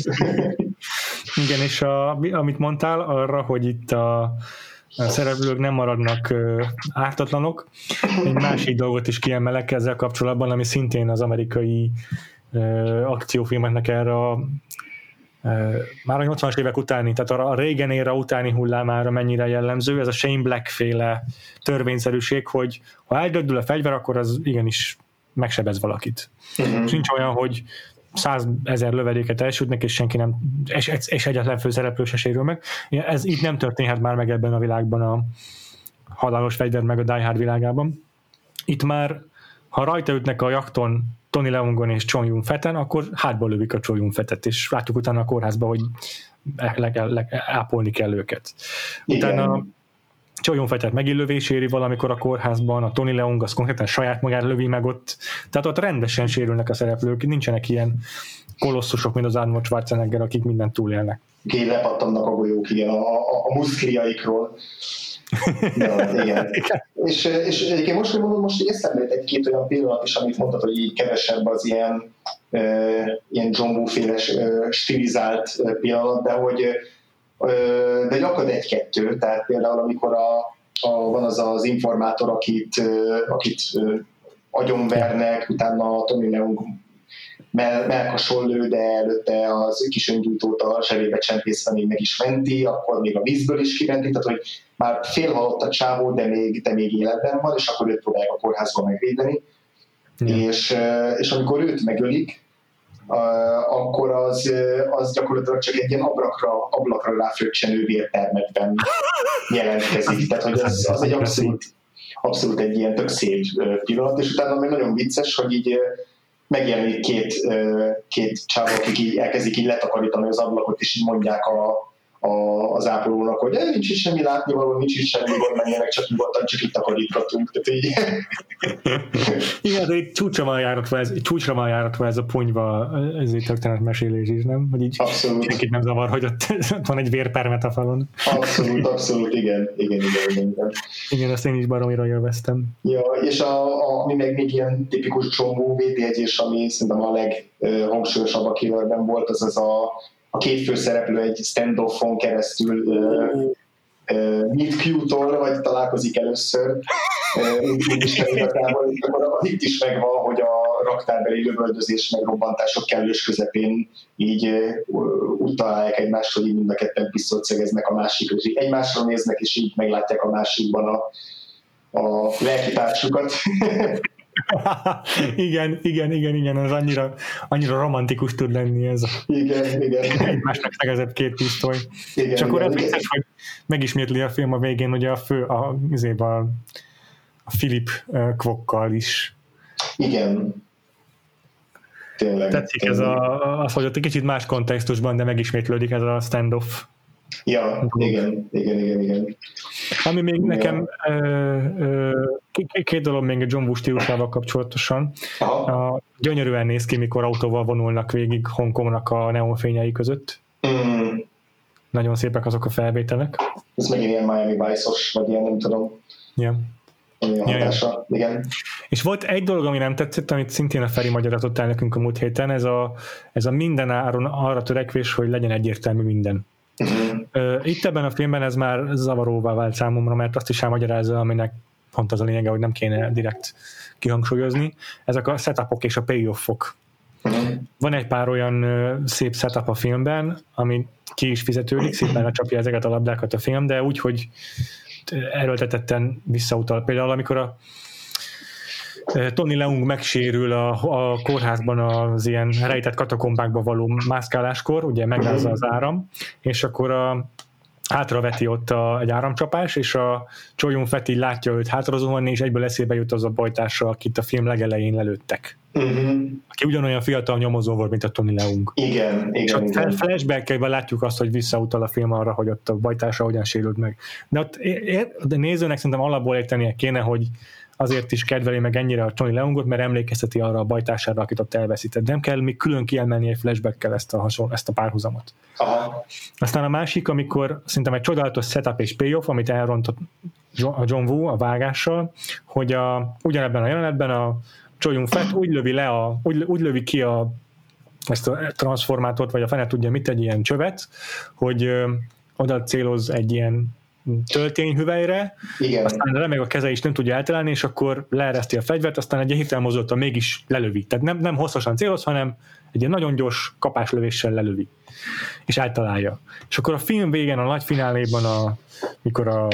Igen, és a, amit mondtál arra, hogy itt a, a szereplők nem maradnak ártatlanok. Egy másik dolgot is kiemelek ezzel kapcsolatban, ami szintén az amerikai akciófilmeknek erre a már a 80-as évek utáni, tehát a Reagan éra utáni hullámára mennyire jellemző, ez a Shane Black féle törvényszerűség, hogy ha eldördül a fegyver, akkor az igenis megsebez valakit. Uh-huh. És nincs olyan, hogy százezer lövedéket elsütnek, és senki nem, és, és egyetlen főszereplő se sérül meg. Ez itt nem történhet már meg ebben a világban a halálos fegyver meg a Die Hard világában. Itt már ha rajta ütnek a jakton Tony Leongon és Chong Yun Feten, akkor hátba lövik a Chong Yun Fetet, és látjuk utána a kórházba, hogy le, le, le, ápolni kell őket. Utána Igen. Csajon Fetet megillövéséri valamikor a kórházban, a Tony Leung az konkrétan saját magát lövi meg ott, tehát ott rendesen sérülnek a szereplők, nincsenek ilyen kolosszusok, mint az Arnold Schwarzenegger, akik mindent túlélnek.
Ki lepattannak a golyók, igen, a, a, a muszkliaikról. Igen. és, és egyébként most, hogy mondom, most így eszembe egy-két olyan pillanat is, amit mondtad, hogy így kevesebb az ilyen, e, ilyen John Woo-féles e, stilizált pillanat, de hogy de gyakran egy-kettő, tehát például amikor a, a, van az az informátor, akit, akit agyonvernek, utána a Tommy Leung mell- melkason lő, de előtte az kis öngyújtót a zsebébe csempészve még meg is menti, akkor még a vízből is kimenti, tehát hogy már félhalott a csávó, de még, de még életben van, és akkor őt próbálják a kórházban megvédeni. Ja. És, és amikor őt megölik, akkor az, az gyakorlatilag csak egy ilyen ablakra, ablakra ráfröccsenő vértermetben jelentkezik. Tehát, hogy az, az egy abszolút, abszolút egy ilyen tök szép pillanat, és utána még nagyon vicces, hogy így megjelenik két, két csávó, akik így elkezdik így letakarítani az ablakot, és így mondják a, a, az ápolónak, hogy eh, nincs is semmi látnivaló, nincs is semmi gond, menjenek, csak nyugodtan, csak itt takarítgatunk. Tehát így.
Igen, de itt csúcsra van járatva ez, csúcsra van járatva ez a ponyva, ez egy mesélés is, nem? Hogy így abszolút. senkit nem zavar, hogy ott, ott van egy vérpermet a falon.
Abszolút, abszolút, igen, igen, igen, igen. Igen,
igen ezt én is baromira élveztem.
Ja, és a, a, ami meg még ilyen tipikus csomó védjegyés, ami szerintem a leghangsúlyosabb a killerben volt, az az a a két főszereplő egy standoffon keresztül meet Q-tól, vagy találkozik először, is akkor itt is megvan, hogy a raktárbeli lövöldözés meg robbantások kellős közepén így úgy találják egymást, hogy így mind a ketten szegeznek a másikra, és egymásra néznek, és így meglátják a másikban a, a lelkitársukat.
igen, igen, igen, igen, ez annyira, annyira romantikus tud lenni ez.
Igen, igen.
Egymásnak szegezett két pisztoly. Igen, És akkor igen, ez vicces, hogy megismétli a film a végén, hogy a fő, a, a, a Philip Kvokkal is.
Igen.
Tényleg. Tetszik tényleg. ez a, az, hogy ott egy kicsit más kontextusban, de megismétlődik ez a standoff
Ja, igen, igen, igen, igen.
Ami még igen. nekem két dolog még a John Woo stílusával kapcsolatosan. Aha. Gyönyörűen néz ki, mikor autóval vonulnak végig Hongkongnak a neonfényei között. Mm. Nagyon szépek azok a felvételek.
Ez megint ilyen Miami Vice-os, vagy ilyen, nem tudom.
Yeah.
Ja, igen.
És volt egy dolog, ami nem tetszett, amit szintén a Feri magyarázott el nekünk a múlt héten, ez a, ez a minden áron arra törekvés, hogy legyen egyértelmű minden. Itt ebben a filmben ez már zavaróvá vált számomra, mert azt is elmagyarázza, aminek pont az a lényege, hogy nem kéne direkt kihangsúlyozni. Ezek a setupok és a payoffok. Van egy pár olyan szép setup a filmben, ami ki is fizetődik, szépen lecsapja ezeket a labdákat a film, de úgy, hogy erőltetetten visszautal. Például amikor a Tony Leung megsérül a, a kórházban az ilyen rejtett katakombákba való mászkáláskor, ugye megrázza az áram, és akkor a, hátraveti ott a, egy áramcsapás, és a Csolyun Feti látja őt hátrazuhanni, és egyből eszébe jut az a bajtársa, akit a film legelején lelőttek. Uh-huh. Aki ugyanolyan fiatal nyomozó volt, mint a Tony Leung.
Igen, igen. És
igen. flashback látjuk azt, hogy visszautal a film arra, hogy ott a bajtársa hogyan sérült meg. De ott de nézőnek szerintem alapból értenie kéne, hogy azért is kedveli meg ennyire a Tony Leongot, mert emlékezteti arra a bajtársára, akit ott elveszített. Nem kell még külön kiemelni egy flashbackkel ezt a, hasonl- ezt a párhuzamot. Aha. Aztán a másik, amikor szerintem egy csodálatos setup és payoff, amit elrontott a John Woo a vágással, hogy a, ugyanebben a jelenetben a Choi Fett úgy lövi le a, úgy, úgy lövi ki a ezt a transformátort, vagy a fene tudja mit, egy ilyen csövet, hogy ö, oda céloz egy ilyen töltényhüvelyre, Igen. aztán remeg a keze is nem tudja eltalálni, és akkor leereszti a fegyvert, aztán egy hirtelen mégis lelövi. Tehát nem, nem hosszasan céloz, hanem egy ilyen nagyon gyors kapáslövéssel lelövi, és eltalálja. És akkor a film végén, a nagy fináléban, a, mikor a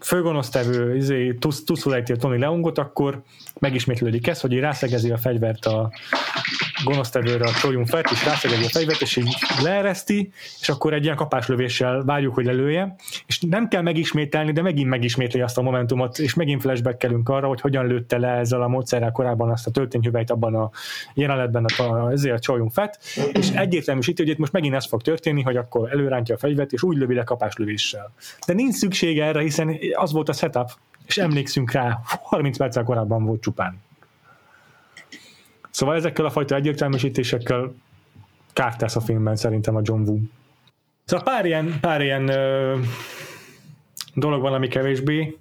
főgonosztevő izé, tuszul a Tony Leungot, akkor megismétlődik ez, hogy rászegezi a fegyvert a gonosztevőre a fett, és rászegedi a fegyvert, és így leereszti, és akkor egy ilyen kapáslövéssel várjuk, hogy lelője, és nem kell megismételni, de megint megismétli azt a momentumot, és megint flashbackelünk arra, hogy hogyan lőtte le ezzel a módszerrel korábban azt a történthüvelyt abban a jelenetben a, ezért a fett, és egyértelműsíti, hogy itt most megint ez fog történni, hogy akkor előrántja a fegyvert, és úgy lövi le kapáslövéssel. De nincs szüksége erre, hiszen az volt a setup, és emlékszünk rá, 30 perccel korábban volt csupán. Szóval ezekkel a fajta egyértelműsítésekkel kárt tesz a filmben szerintem a John Woo. Szóval pár ilyen, pár ilyen ö, dolog van, ami kevésbé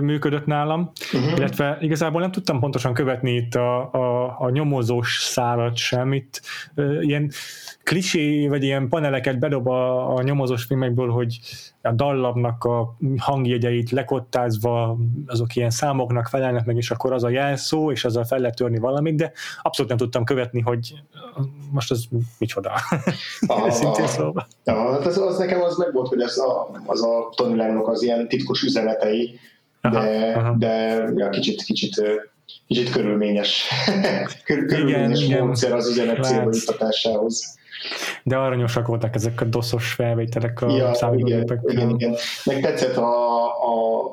működött nálam, uh-huh. illetve igazából nem tudtam pontosan követni itt a, a, a nyomozós szárat sem. Itt ilyen klisé, vagy ilyen paneleket bedob a, a nyomozós filmekből, hogy a dallabnak a hangjegyeit lekottázva azok ilyen számoknak felelnek meg, és akkor az a jelszó, és azzal fel lehet törni valamit, de abszolút nem tudtam követni, hogy most az micsoda.
Szintén szóval. Hát az, az, nekem az meg volt, hogy az a, az a Tony az ilyen titkos üzenetei, de, aha, aha. de ja, kicsit, kicsit kicsit körülményes, körülményes igen, módszer az üzenet célba
de aranyosak voltak ezek a doszos felvételek a
ja. Igen, igen, igen. Meg tetszett a, a,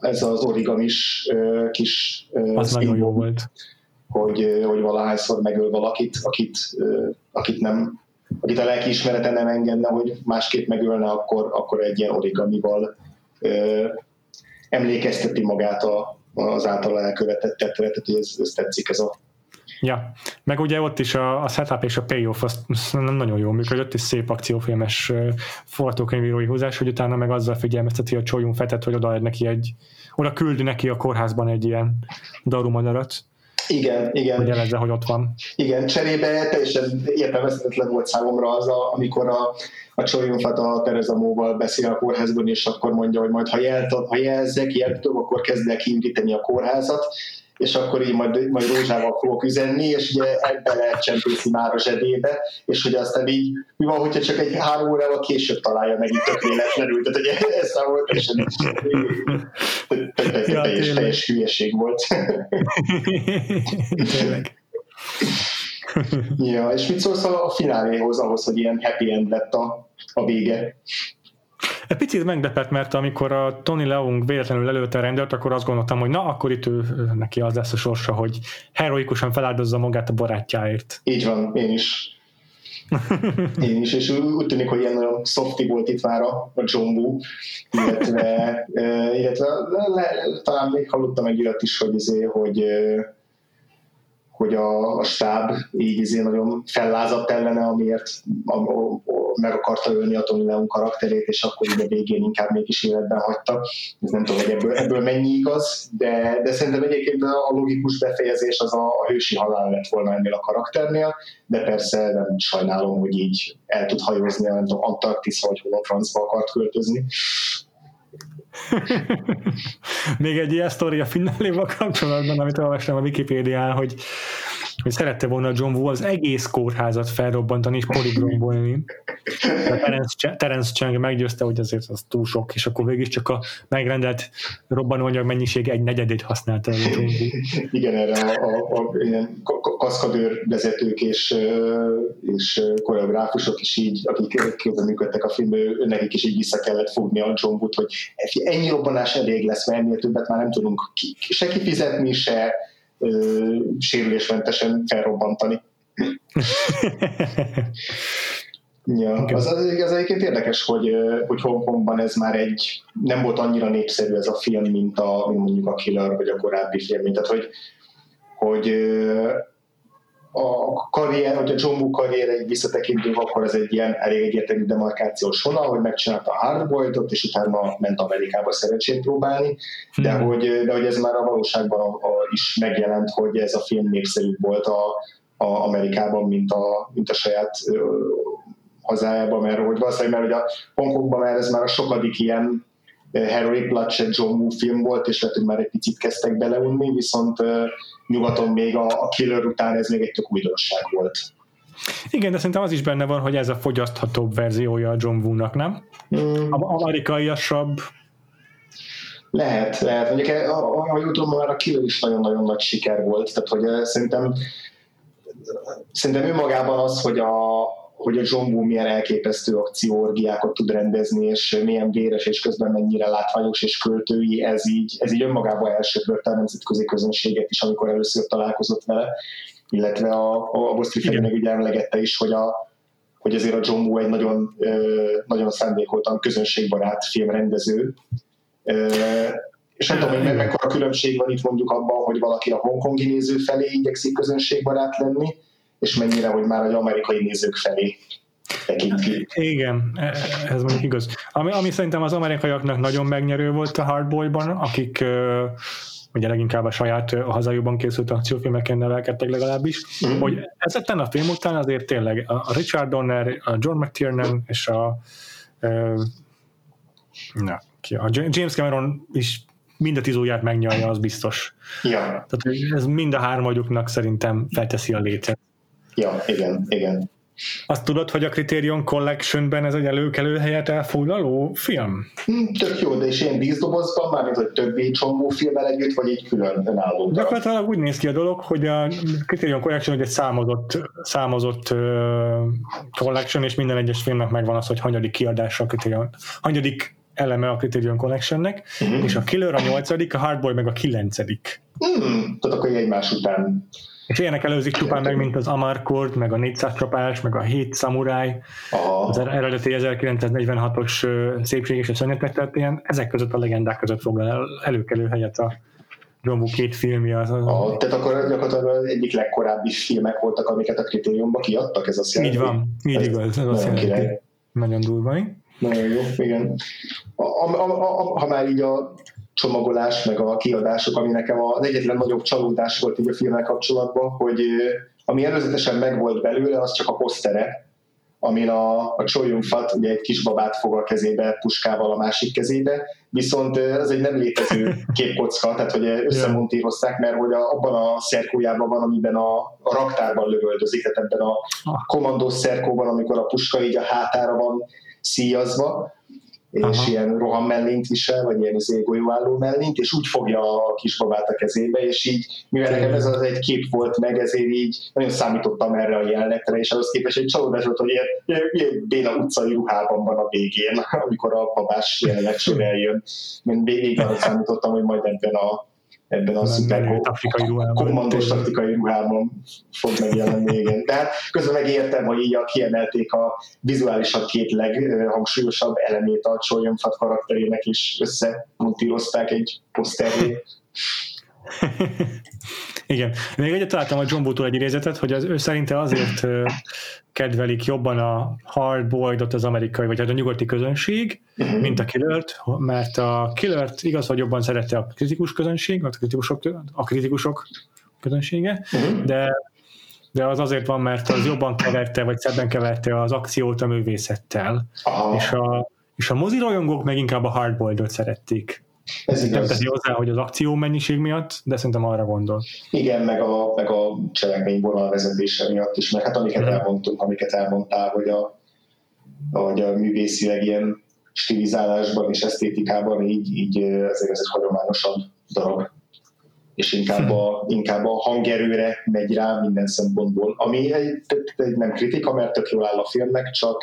ez az origamis kis
Az nagyon jó volt.
Hogy, hogy valahányszor megöl valakit, akit, akit nem akit a lelkiismerete nem engedne, hogy másképp megölne, akkor, akkor egy ilyen origamival emlékezteti magát a, az általa elkövetett tettre, tehát ez, ez tetszik ez a
Ja, meg ugye ott is a, a setup és a payoff az nem nagyon jól működött, és szép akciófilmes forgatókönyvírói húzás, hogy utána meg azzal figyelmezteti a csólyunk fetet, hogy oda neki egy, oda küldi neki a kórházban egy ilyen darumadarat.
Igen, igen.
Hogy jelezze, hogy ott van.
Igen, cserébe teljesen értelmezhetetlen volt számomra az, a, amikor a, a Csolyunfat a Tereza Móval beszél a kórházban, és akkor mondja, hogy majd ha, jelt, ha jelzek, jeltöm, akkor kezdek kiindítani a kórházat, és akkor így majd, majd rózsával fogok üzenni, és ugye ebbe lehet csempészi már a zsebébe, és hogy aztán így, mi van, hogyha csak egy három órával később találja meg itt tök véletlenül, tehát ugye ez volt, és teljes, teljes hülyeség volt. Tényleg. ja, és mit szólsz a fináléhoz, ahhoz, hogy ilyen happy end lett a, a vége?
Egy picit meglepett, mert amikor a Tony Leung véletlenül előtte a rendőrt, akkor azt gondoltam, hogy na, akkor itt ő, neki az lesz a sorsa, hogy heroikusan feláldozza magát a barátjáért.
Így van, én is. Én is, és úgy tűnik, hogy ilyen nagyon softy volt itt már a, Woo, illetve, illetve le, talán még hallottam egy irat is, hogy, izé, hogy hogy a, a stáb így izé nagyon fellázadt ellene, amiért a, a, a, meg akarta ölni a Tony Leon karakterét, és akkor ugye végén inkább mégis életben hagyta. Ez nem tudom, hogy ebből, ebből mennyi igaz, de, de szerintem egyébként a, a logikus befejezés az a, a hősi halál lett volna ennél a karakternél, de persze nem sajnálom, hogy így el tud hajózni, nem tudom, Antarktisz, vagy hol a francba akart költözni.
Még egy ilyen sztori a fináléval kapcsolatban, amit olvastam a Wikipédián, hogy, hogy szerette volna John Woo az egész kórházat felrobbantani és poligrombolni. Terence, Terence Chang meggyőzte, hogy azért az túl sok, és akkor végig csak a megrendelt robbanóanyag mennyiség egy negyedét használta a John Woo.
Igen, erre a, a, a ilyen kaszkadőr vezetők és, és koreográfusok is így, akik közreműködtek a filmben, nekik is így vissza kellett fogni a John Wood, hogy ennyi robbanás elég lesz, mert ennél többet már nem tudunk ki, se kifizetni, se ö, sérülésmentesen felrobbantani. ja, az, az, az egyébként érdekes, hogy, hogy Hongkongban ez már egy, nem volt annyira népszerű ez a film, mint, a, mint mondjuk a Killer, vagy a korábbi film, tehát hogy, hogy a karrier, hogy a John Woo karrier egy visszatekintünk, akkor ez egy ilyen elég egyértelmű demarkációs vonal, hogy megcsinálta a Hardboiled-ot, és utána ment Amerikába szerencsét próbálni, de, hmm. hogy, de hogy ez már a valóságban a, a, is megjelent, hogy ez a film népszerűbb volt a, a Amerikában, mint a, mint a saját ö, hazájában, mert hogy valószínűleg, mert hogy a Hongkongban már ez már a sokadik ilyen Heroic Bloodshed John Woo film volt, és lehet, hogy már egy picit kezdtek beleunni, viszont nyugaton még a, a Killer után ez még egy tök újdonság volt.
Igen, de szerintem az is benne van, hogy ez a fogyaszthatóbb verziója a John Woo-nak, nem? Mm. Amerikaiasabb.
Lehet, lehet. Mondjuk, ahogy tudom, már a Killer is nagyon-nagyon nagy siker volt, tehát hogy szerintem szerintem önmagában az, hogy a, hogy a John Woo milyen elképesztő akcióorgiákat tud rendezni, és milyen véres, és közben mennyire látványos és költői, ez így, ez így önmagában elsöpörte a nemzetközi közönséget is, amikor először találkozott vele, illetve a, a Bosztri meg ugye emlegette is, hogy, a, hogy azért a John Woo egy nagyon, nagyon szándékoltan közönségbarát filmrendező, és nem tudom, hogy mekkora különbség van itt mondjuk abban, hogy valaki a hongkongi néző felé igyekszik közönségbarát lenni, és mennyire, hogy már egy amerikai nézők felé tekinti.
Igen, e, ez mondjuk igaz. Ami, ami szerintem az amerikaiaknak nagyon megnyerő volt a Hardboyban, akik ugye leginkább a saját a hazájukban készült akciófilmeken nevelkedtek legalábbis, mm-hmm. hogy ezeken a film után azért tényleg a Richard Donner, a John McTiernan és a, na, ki, a James Cameron is mind a tíz ujját megnyalja, az biztos.
Ja.
Tehát ez mind a hármagyuknak szerintem felteszi a létet.
Ja, igen, igen.
Azt tudod, hogy a Criterion Collectionben ez egy előkelő helyet elfoglaló film?
Hmm, tök jó, de és ilyen díszdobozban, mármint hogy többi csomó filmmel együtt, vagy egy külön önálló?
Gyakorlatilag úgy néz ki a dolog, hogy a Criterion Collection egy számozott, számozott uh, collection, és minden egyes filmnek megvan az, hogy hanyadik kiadása a Criterion, hanyadik eleme a Criterion Collectionnek, uh-huh. és a Killer a nyolcadik, a Hardboy meg a kilencedik.
Hmm, tehát akkor egymás után
és ilyenek előzik csupán meg, mint az Amarcord, meg a 400 csapás, meg a 7 Samurai, oh. az eredeti 1946-os szépség és a szörnyetnek, tehát ilyen, ezek között a legendák között foglal el, előkelő helyet a John két filmje. Az, az
ah, tehát akkor gyakorlatilag az egyik legkorábbi filmek voltak, amiket a kritériumba kiadtak, ez azt
jelenti? Így van, így ez igaz, ez azt jelenti. Nagyon durva.
Nagyon jó, igen. A, a, a, a, ha már így a csomagolás, meg a kiadások, ami nekem az egyetlen nagyobb csalódás volt így a filmmel kapcsolatban, hogy ami előzetesen megvolt belőle, az csak a posztere, amin a, a Fat ugye egy kis babát fog a kezébe, puskával a másik kezébe, viszont ez egy nem létező képkocka, tehát hogy összemontírozták, mert hogy a, abban a szerkójában van, amiben a, a raktárban lövöldözik, tehát ebben a kommandós szerkóban, amikor a puska így a hátára van szíjazva, és Aha. ilyen roham mellényt visel, vagy ilyen golyóálló mellényt, és úgy fogja a kisbabát a kezébe, és így, mivel nekem ez az egy kép volt meg, ezért így nagyon számítottam erre a jelenetre, és ahhoz képest egy csalódás volt, hogy ilyen, ilyen, ilyen Béla utcai ruhában van a végén, amikor a babás jelenet sor eljön. Én végig arra számítottam, hogy majd ebben a ebben a szuper kommandós taktikai ruhában fog megjelenni, igen. De hát közben megértem, hogy így a kiemelték a vizuálisan két leghangsúlyosabb elemét a Cholyonfat karakterének, és összemontírozták egy poszterré.
Igen. Még egyet találtam a John Boo-tól egy idézetet, hogy az, ő szerinte azért kedvelik jobban a hard boydot az amerikai, vagy hát a nyugati közönség, uh-huh. mint a killert, mert a killert igaz, hogy jobban szerette a kritikus közönség, a kritikusok, a kritikusok közönsége, uh-huh. de de az azért van, mert az jobban keverte, vagy szebben keverte az akciót a művészettel, uh-huh. és a, és a mozirajongók meg inkább a hardboildot szerették. Ez nem teszi hozzá, hogy az akció mennyiség miatt, de szerintem arra gondol.
Igen, meg a, meg a cselekmény vezetése miatt is, mert hát amiket hmm. elmondtunk, amiket elmondtál, hogy a, hogy a művészileg ilyen stilizálásban és esztétikában így, így ezért ez egy hagyományosabb darab és inkább a, inkább a hangerőre megy rá minden szempontból, ami egy, egy nem kritika, mert tök jól áll a filmnek, csak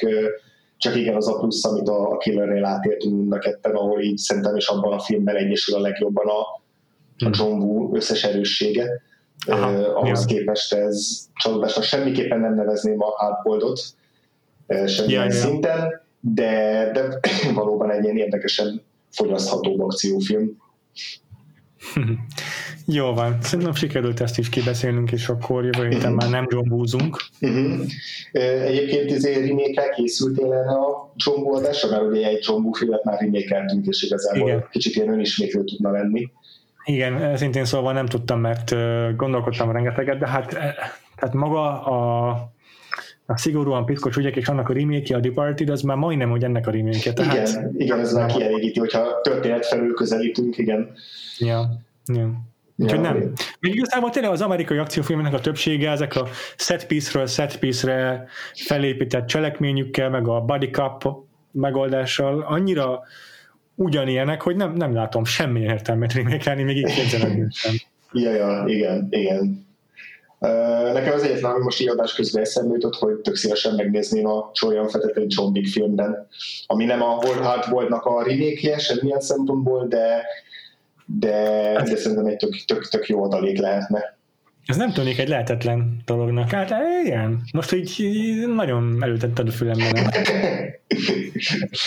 csak igen, az a plusz, amit a, a Killernél átéltünk mind a ketten, ahol így szerintem is abban a filmben egyesül a legjobban a, a hmm. John Woo összes erőssége. Aha, uh, ahhoz ja. képest ez csalódásnak semmiképpen nem nevezném a hardboldot uh, semmilyen ja, szinten, de, de valóban egy ilyen érdekesen fogyasztható akciófilm.
Jó van, szerintem sikerült ezt is kibeszélnünk, és akkor jövő héten már nem jombúzunk.
Uh-huh. Egyébként ezért remake készültél erre a Jombó adásra, mert ugye egy Jombó filmet már remake és igazából Igen. kicsit ilyen önismétlő tudna lenni.
Igen, szintén szóval nem tudtam, mert gondolkodtam rengeteget, de hát tehát maga a, a szigorúan piszkos ügyek és annak a remake a Departed, az már majdnem, hogy ennek a remake
Tehát igen, igen, ez már kielégíti, hogyha történet felül közelítünk, igen.
Ja, ja. Úgyhogy nem. Még igazából tényleg az amerikai akciófilmeknek a többsége ezek a set piece-ről set piece-re felépített cselekményükkel, meg a body cup megoldással annyira ugyanilyenek, hogy nem, nem látom semmi értelmet remake még így képzeletben sem.
Ja, ja, igen, igen. Nekem az egyetlen, ami most így adás közben eszembe jutott, hogy tök szívesen megnézném a Chorian Fetet egy John Wick filmben, ami nem a Hard Boydnak a remake semmilyen szempontból, de, de, de szerintem egy tök, tök, tök jó adalék lehetne.
Ez nem tűnik egy lehetetlen dolognak. Hát igen, most így, így nagyon előtetted a fülemben.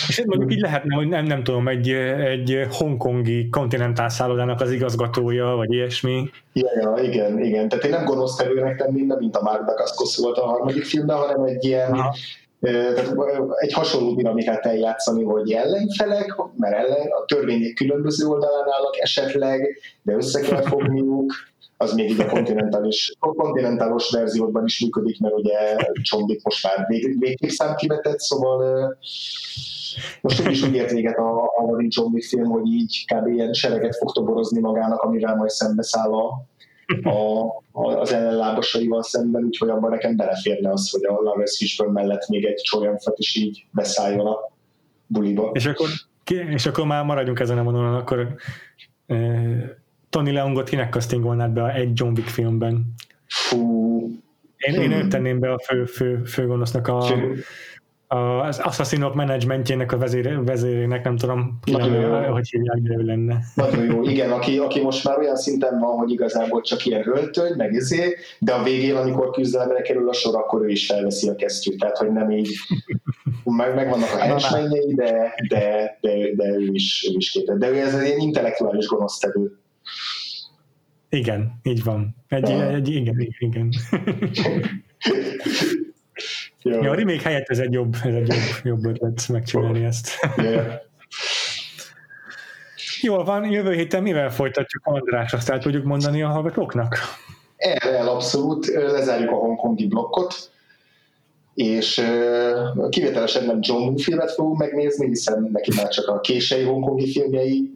És mondjuk így lehetne, hogy nem, nem tudom, egy, egy hongkongi kontinentál szállodának az igazgatója, vagy ilyesmi.
Ja, ja, igen, igen. Tehát én nem gonosz terőnek tenném, mint a Mark Dacascos volt a harmadik filmben, hanem egy ilyen Aha tehát egy hasonló dinamikát eljátszani, hogy ellenfelek, mert ellen, a törvények különböző oldalán állnak esetleg, de össze kell fogniuk, az még így a kontinentális, a kontinentális verzióban is működik, mert ugye Csombik most már vég, végképszám kivetett, szóval most is úgy ért véget a, a Marin Csombik film, hogy így kb. ilyen sereget fog toborozni magának, amivel majd szembeszáll a, a, a, az ellenlábasaival szemben, úgyhogy abban nekem beleférne az, hogy a Lawrence Fishburne mellett még egy csolyamfat is így beszálljon a buliba.
És akkor, és akkor már maradjunk ezen a vonalon, akkor Tony Leongot kinek castingolnád be egy John Wick filmben?
Fú.
Én, én őt tenném be a fő, fő, főgonosznak a, az Assassinok menedzsmentjének a vezér, vezérének, nem tudom, ki lenne, hogy hívják, de ő lenne.
Nagyon jó, igen, aki, aki most már olyan szinten van, hogy igazából csak ilyen öltöny, meg izé, de a végén, amikor küzdelemre kerül a sor, akkor ő is felveszi a kesztyűt, tehát hogy nem így, meg, megvannak a henchmenjei, de, de, de, de, ő is, ő is képes. De ő ez egy intellektuális gonosztevő.
Igen, így van. Egy, egy, igen, igen. igen. Jó. Ja, a remake helyett ez egy jobb, ez egy jobb, jobb ötlet megcsinálni ezt. Yeah. Jól van, jövő héten mivel folytatjuk András, azt el tudjuk mondani a hallgatóknak?
El, el abszolút, lezárjuk a hongkongi blokkot, és kivételesen nem John Woo filmet fogunk megnézni, hiszen neki már csak a kései hongkongi filmjei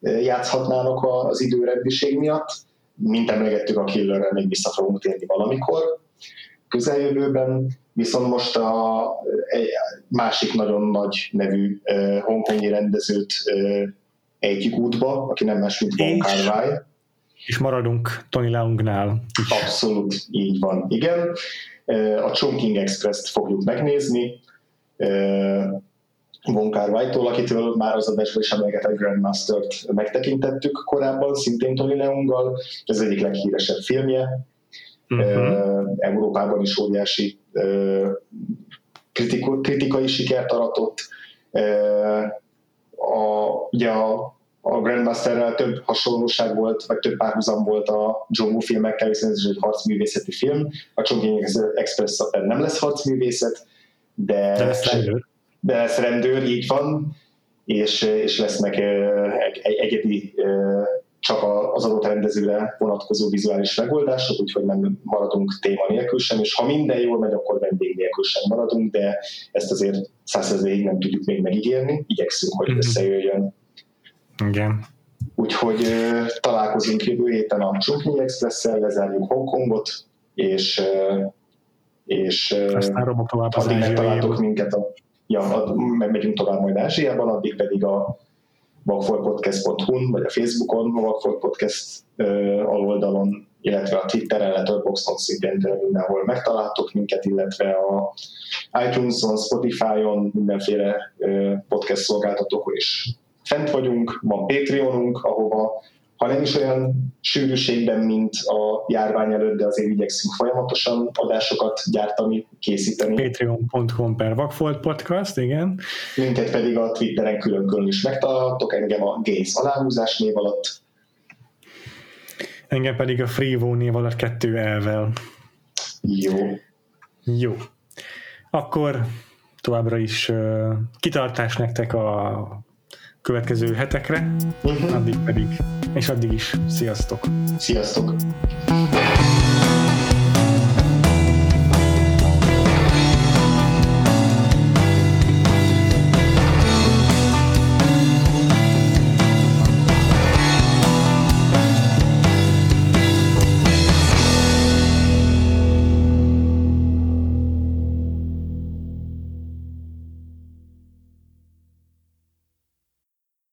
játszhatnának az időrendiség miatt. Mint emlegettük, a Killerre még vissza fogunk térni valamikor közeljövőben, viszont most a, egy másik nagyon nagy nevű hongkongi rendezőt ejtjük útba, aki nem más, mint Wong kar
És maradunk Tony Leungnál.
Abszolút, így van, igen. A Chongqing Express-t fogjuk megnézni, Von Kar Wai-tól, akitől már az adásban is emlegetett Grandmaster-t megtekintettük korábban, szintén Tony Leunggal, ez egyik leghíresebb filmje, uh-huh. Európában is óriási kritikai sikert aratott. A, ugye a, a Grandmasterrel több hasonlóság volt, vagy több párhuzam volt a John Woo filmekkel, hiszen ez egy harcművészeti film. A Chongqing Express nem lesz harcművészet, de,
de lesz rendőr.
De lesz rendőr, így van, és, és lesznek egy, egyedi csak az adott rendezőre vonatkozó vizuális megoldások, úgyhogy nem maradunk téma nélkül sem, és ha minden jól megy, akkor vendég nélkül sem maradunk, de ezt azért százszerzéig nem tudjuk még megígérni, igyekszünk, hogy mhm. összejöjjön.
Igen.
Úgyhogy találkozunk jövő héten a Chungking Express-szel, lezárjuk Hongkongot, és, uh, és
uh, aztán
addig megtaláltok minket, a, ja, megyünk tovább majd Ázsiában, addig pedig a vakfoltpodcast.hu-n, vagy a Facebookon, a Vakfolt Podcast aloldalon, illetve a Twitteren, Letterboxdon szintén mindenhol megtaláltok minket, illetve a iTunes-on, Spotify-on, mindenféle podcast szolgáltatókon is fent vagyunk, van Patreonunk, ahova ha nem is olyan sűrűségben, mint a járvány előtt, de azért igyekszünk folyamatosan adásokat gyártani, készíteni.
Patreon.com per Vagfolt Podcast, igen.
Minket pedig a Twitteren külön-külön is megtaláltok, engem a Gains aláhúzás név alatt.
Engem pedig a Freevo név alatt kettő elvel.
Jó.
Jó. Akkor továbbra is uh, kitartás nektek a következő hetekre, uh-huh. addig pedig, és addig is sziasztok!
Sziasztok!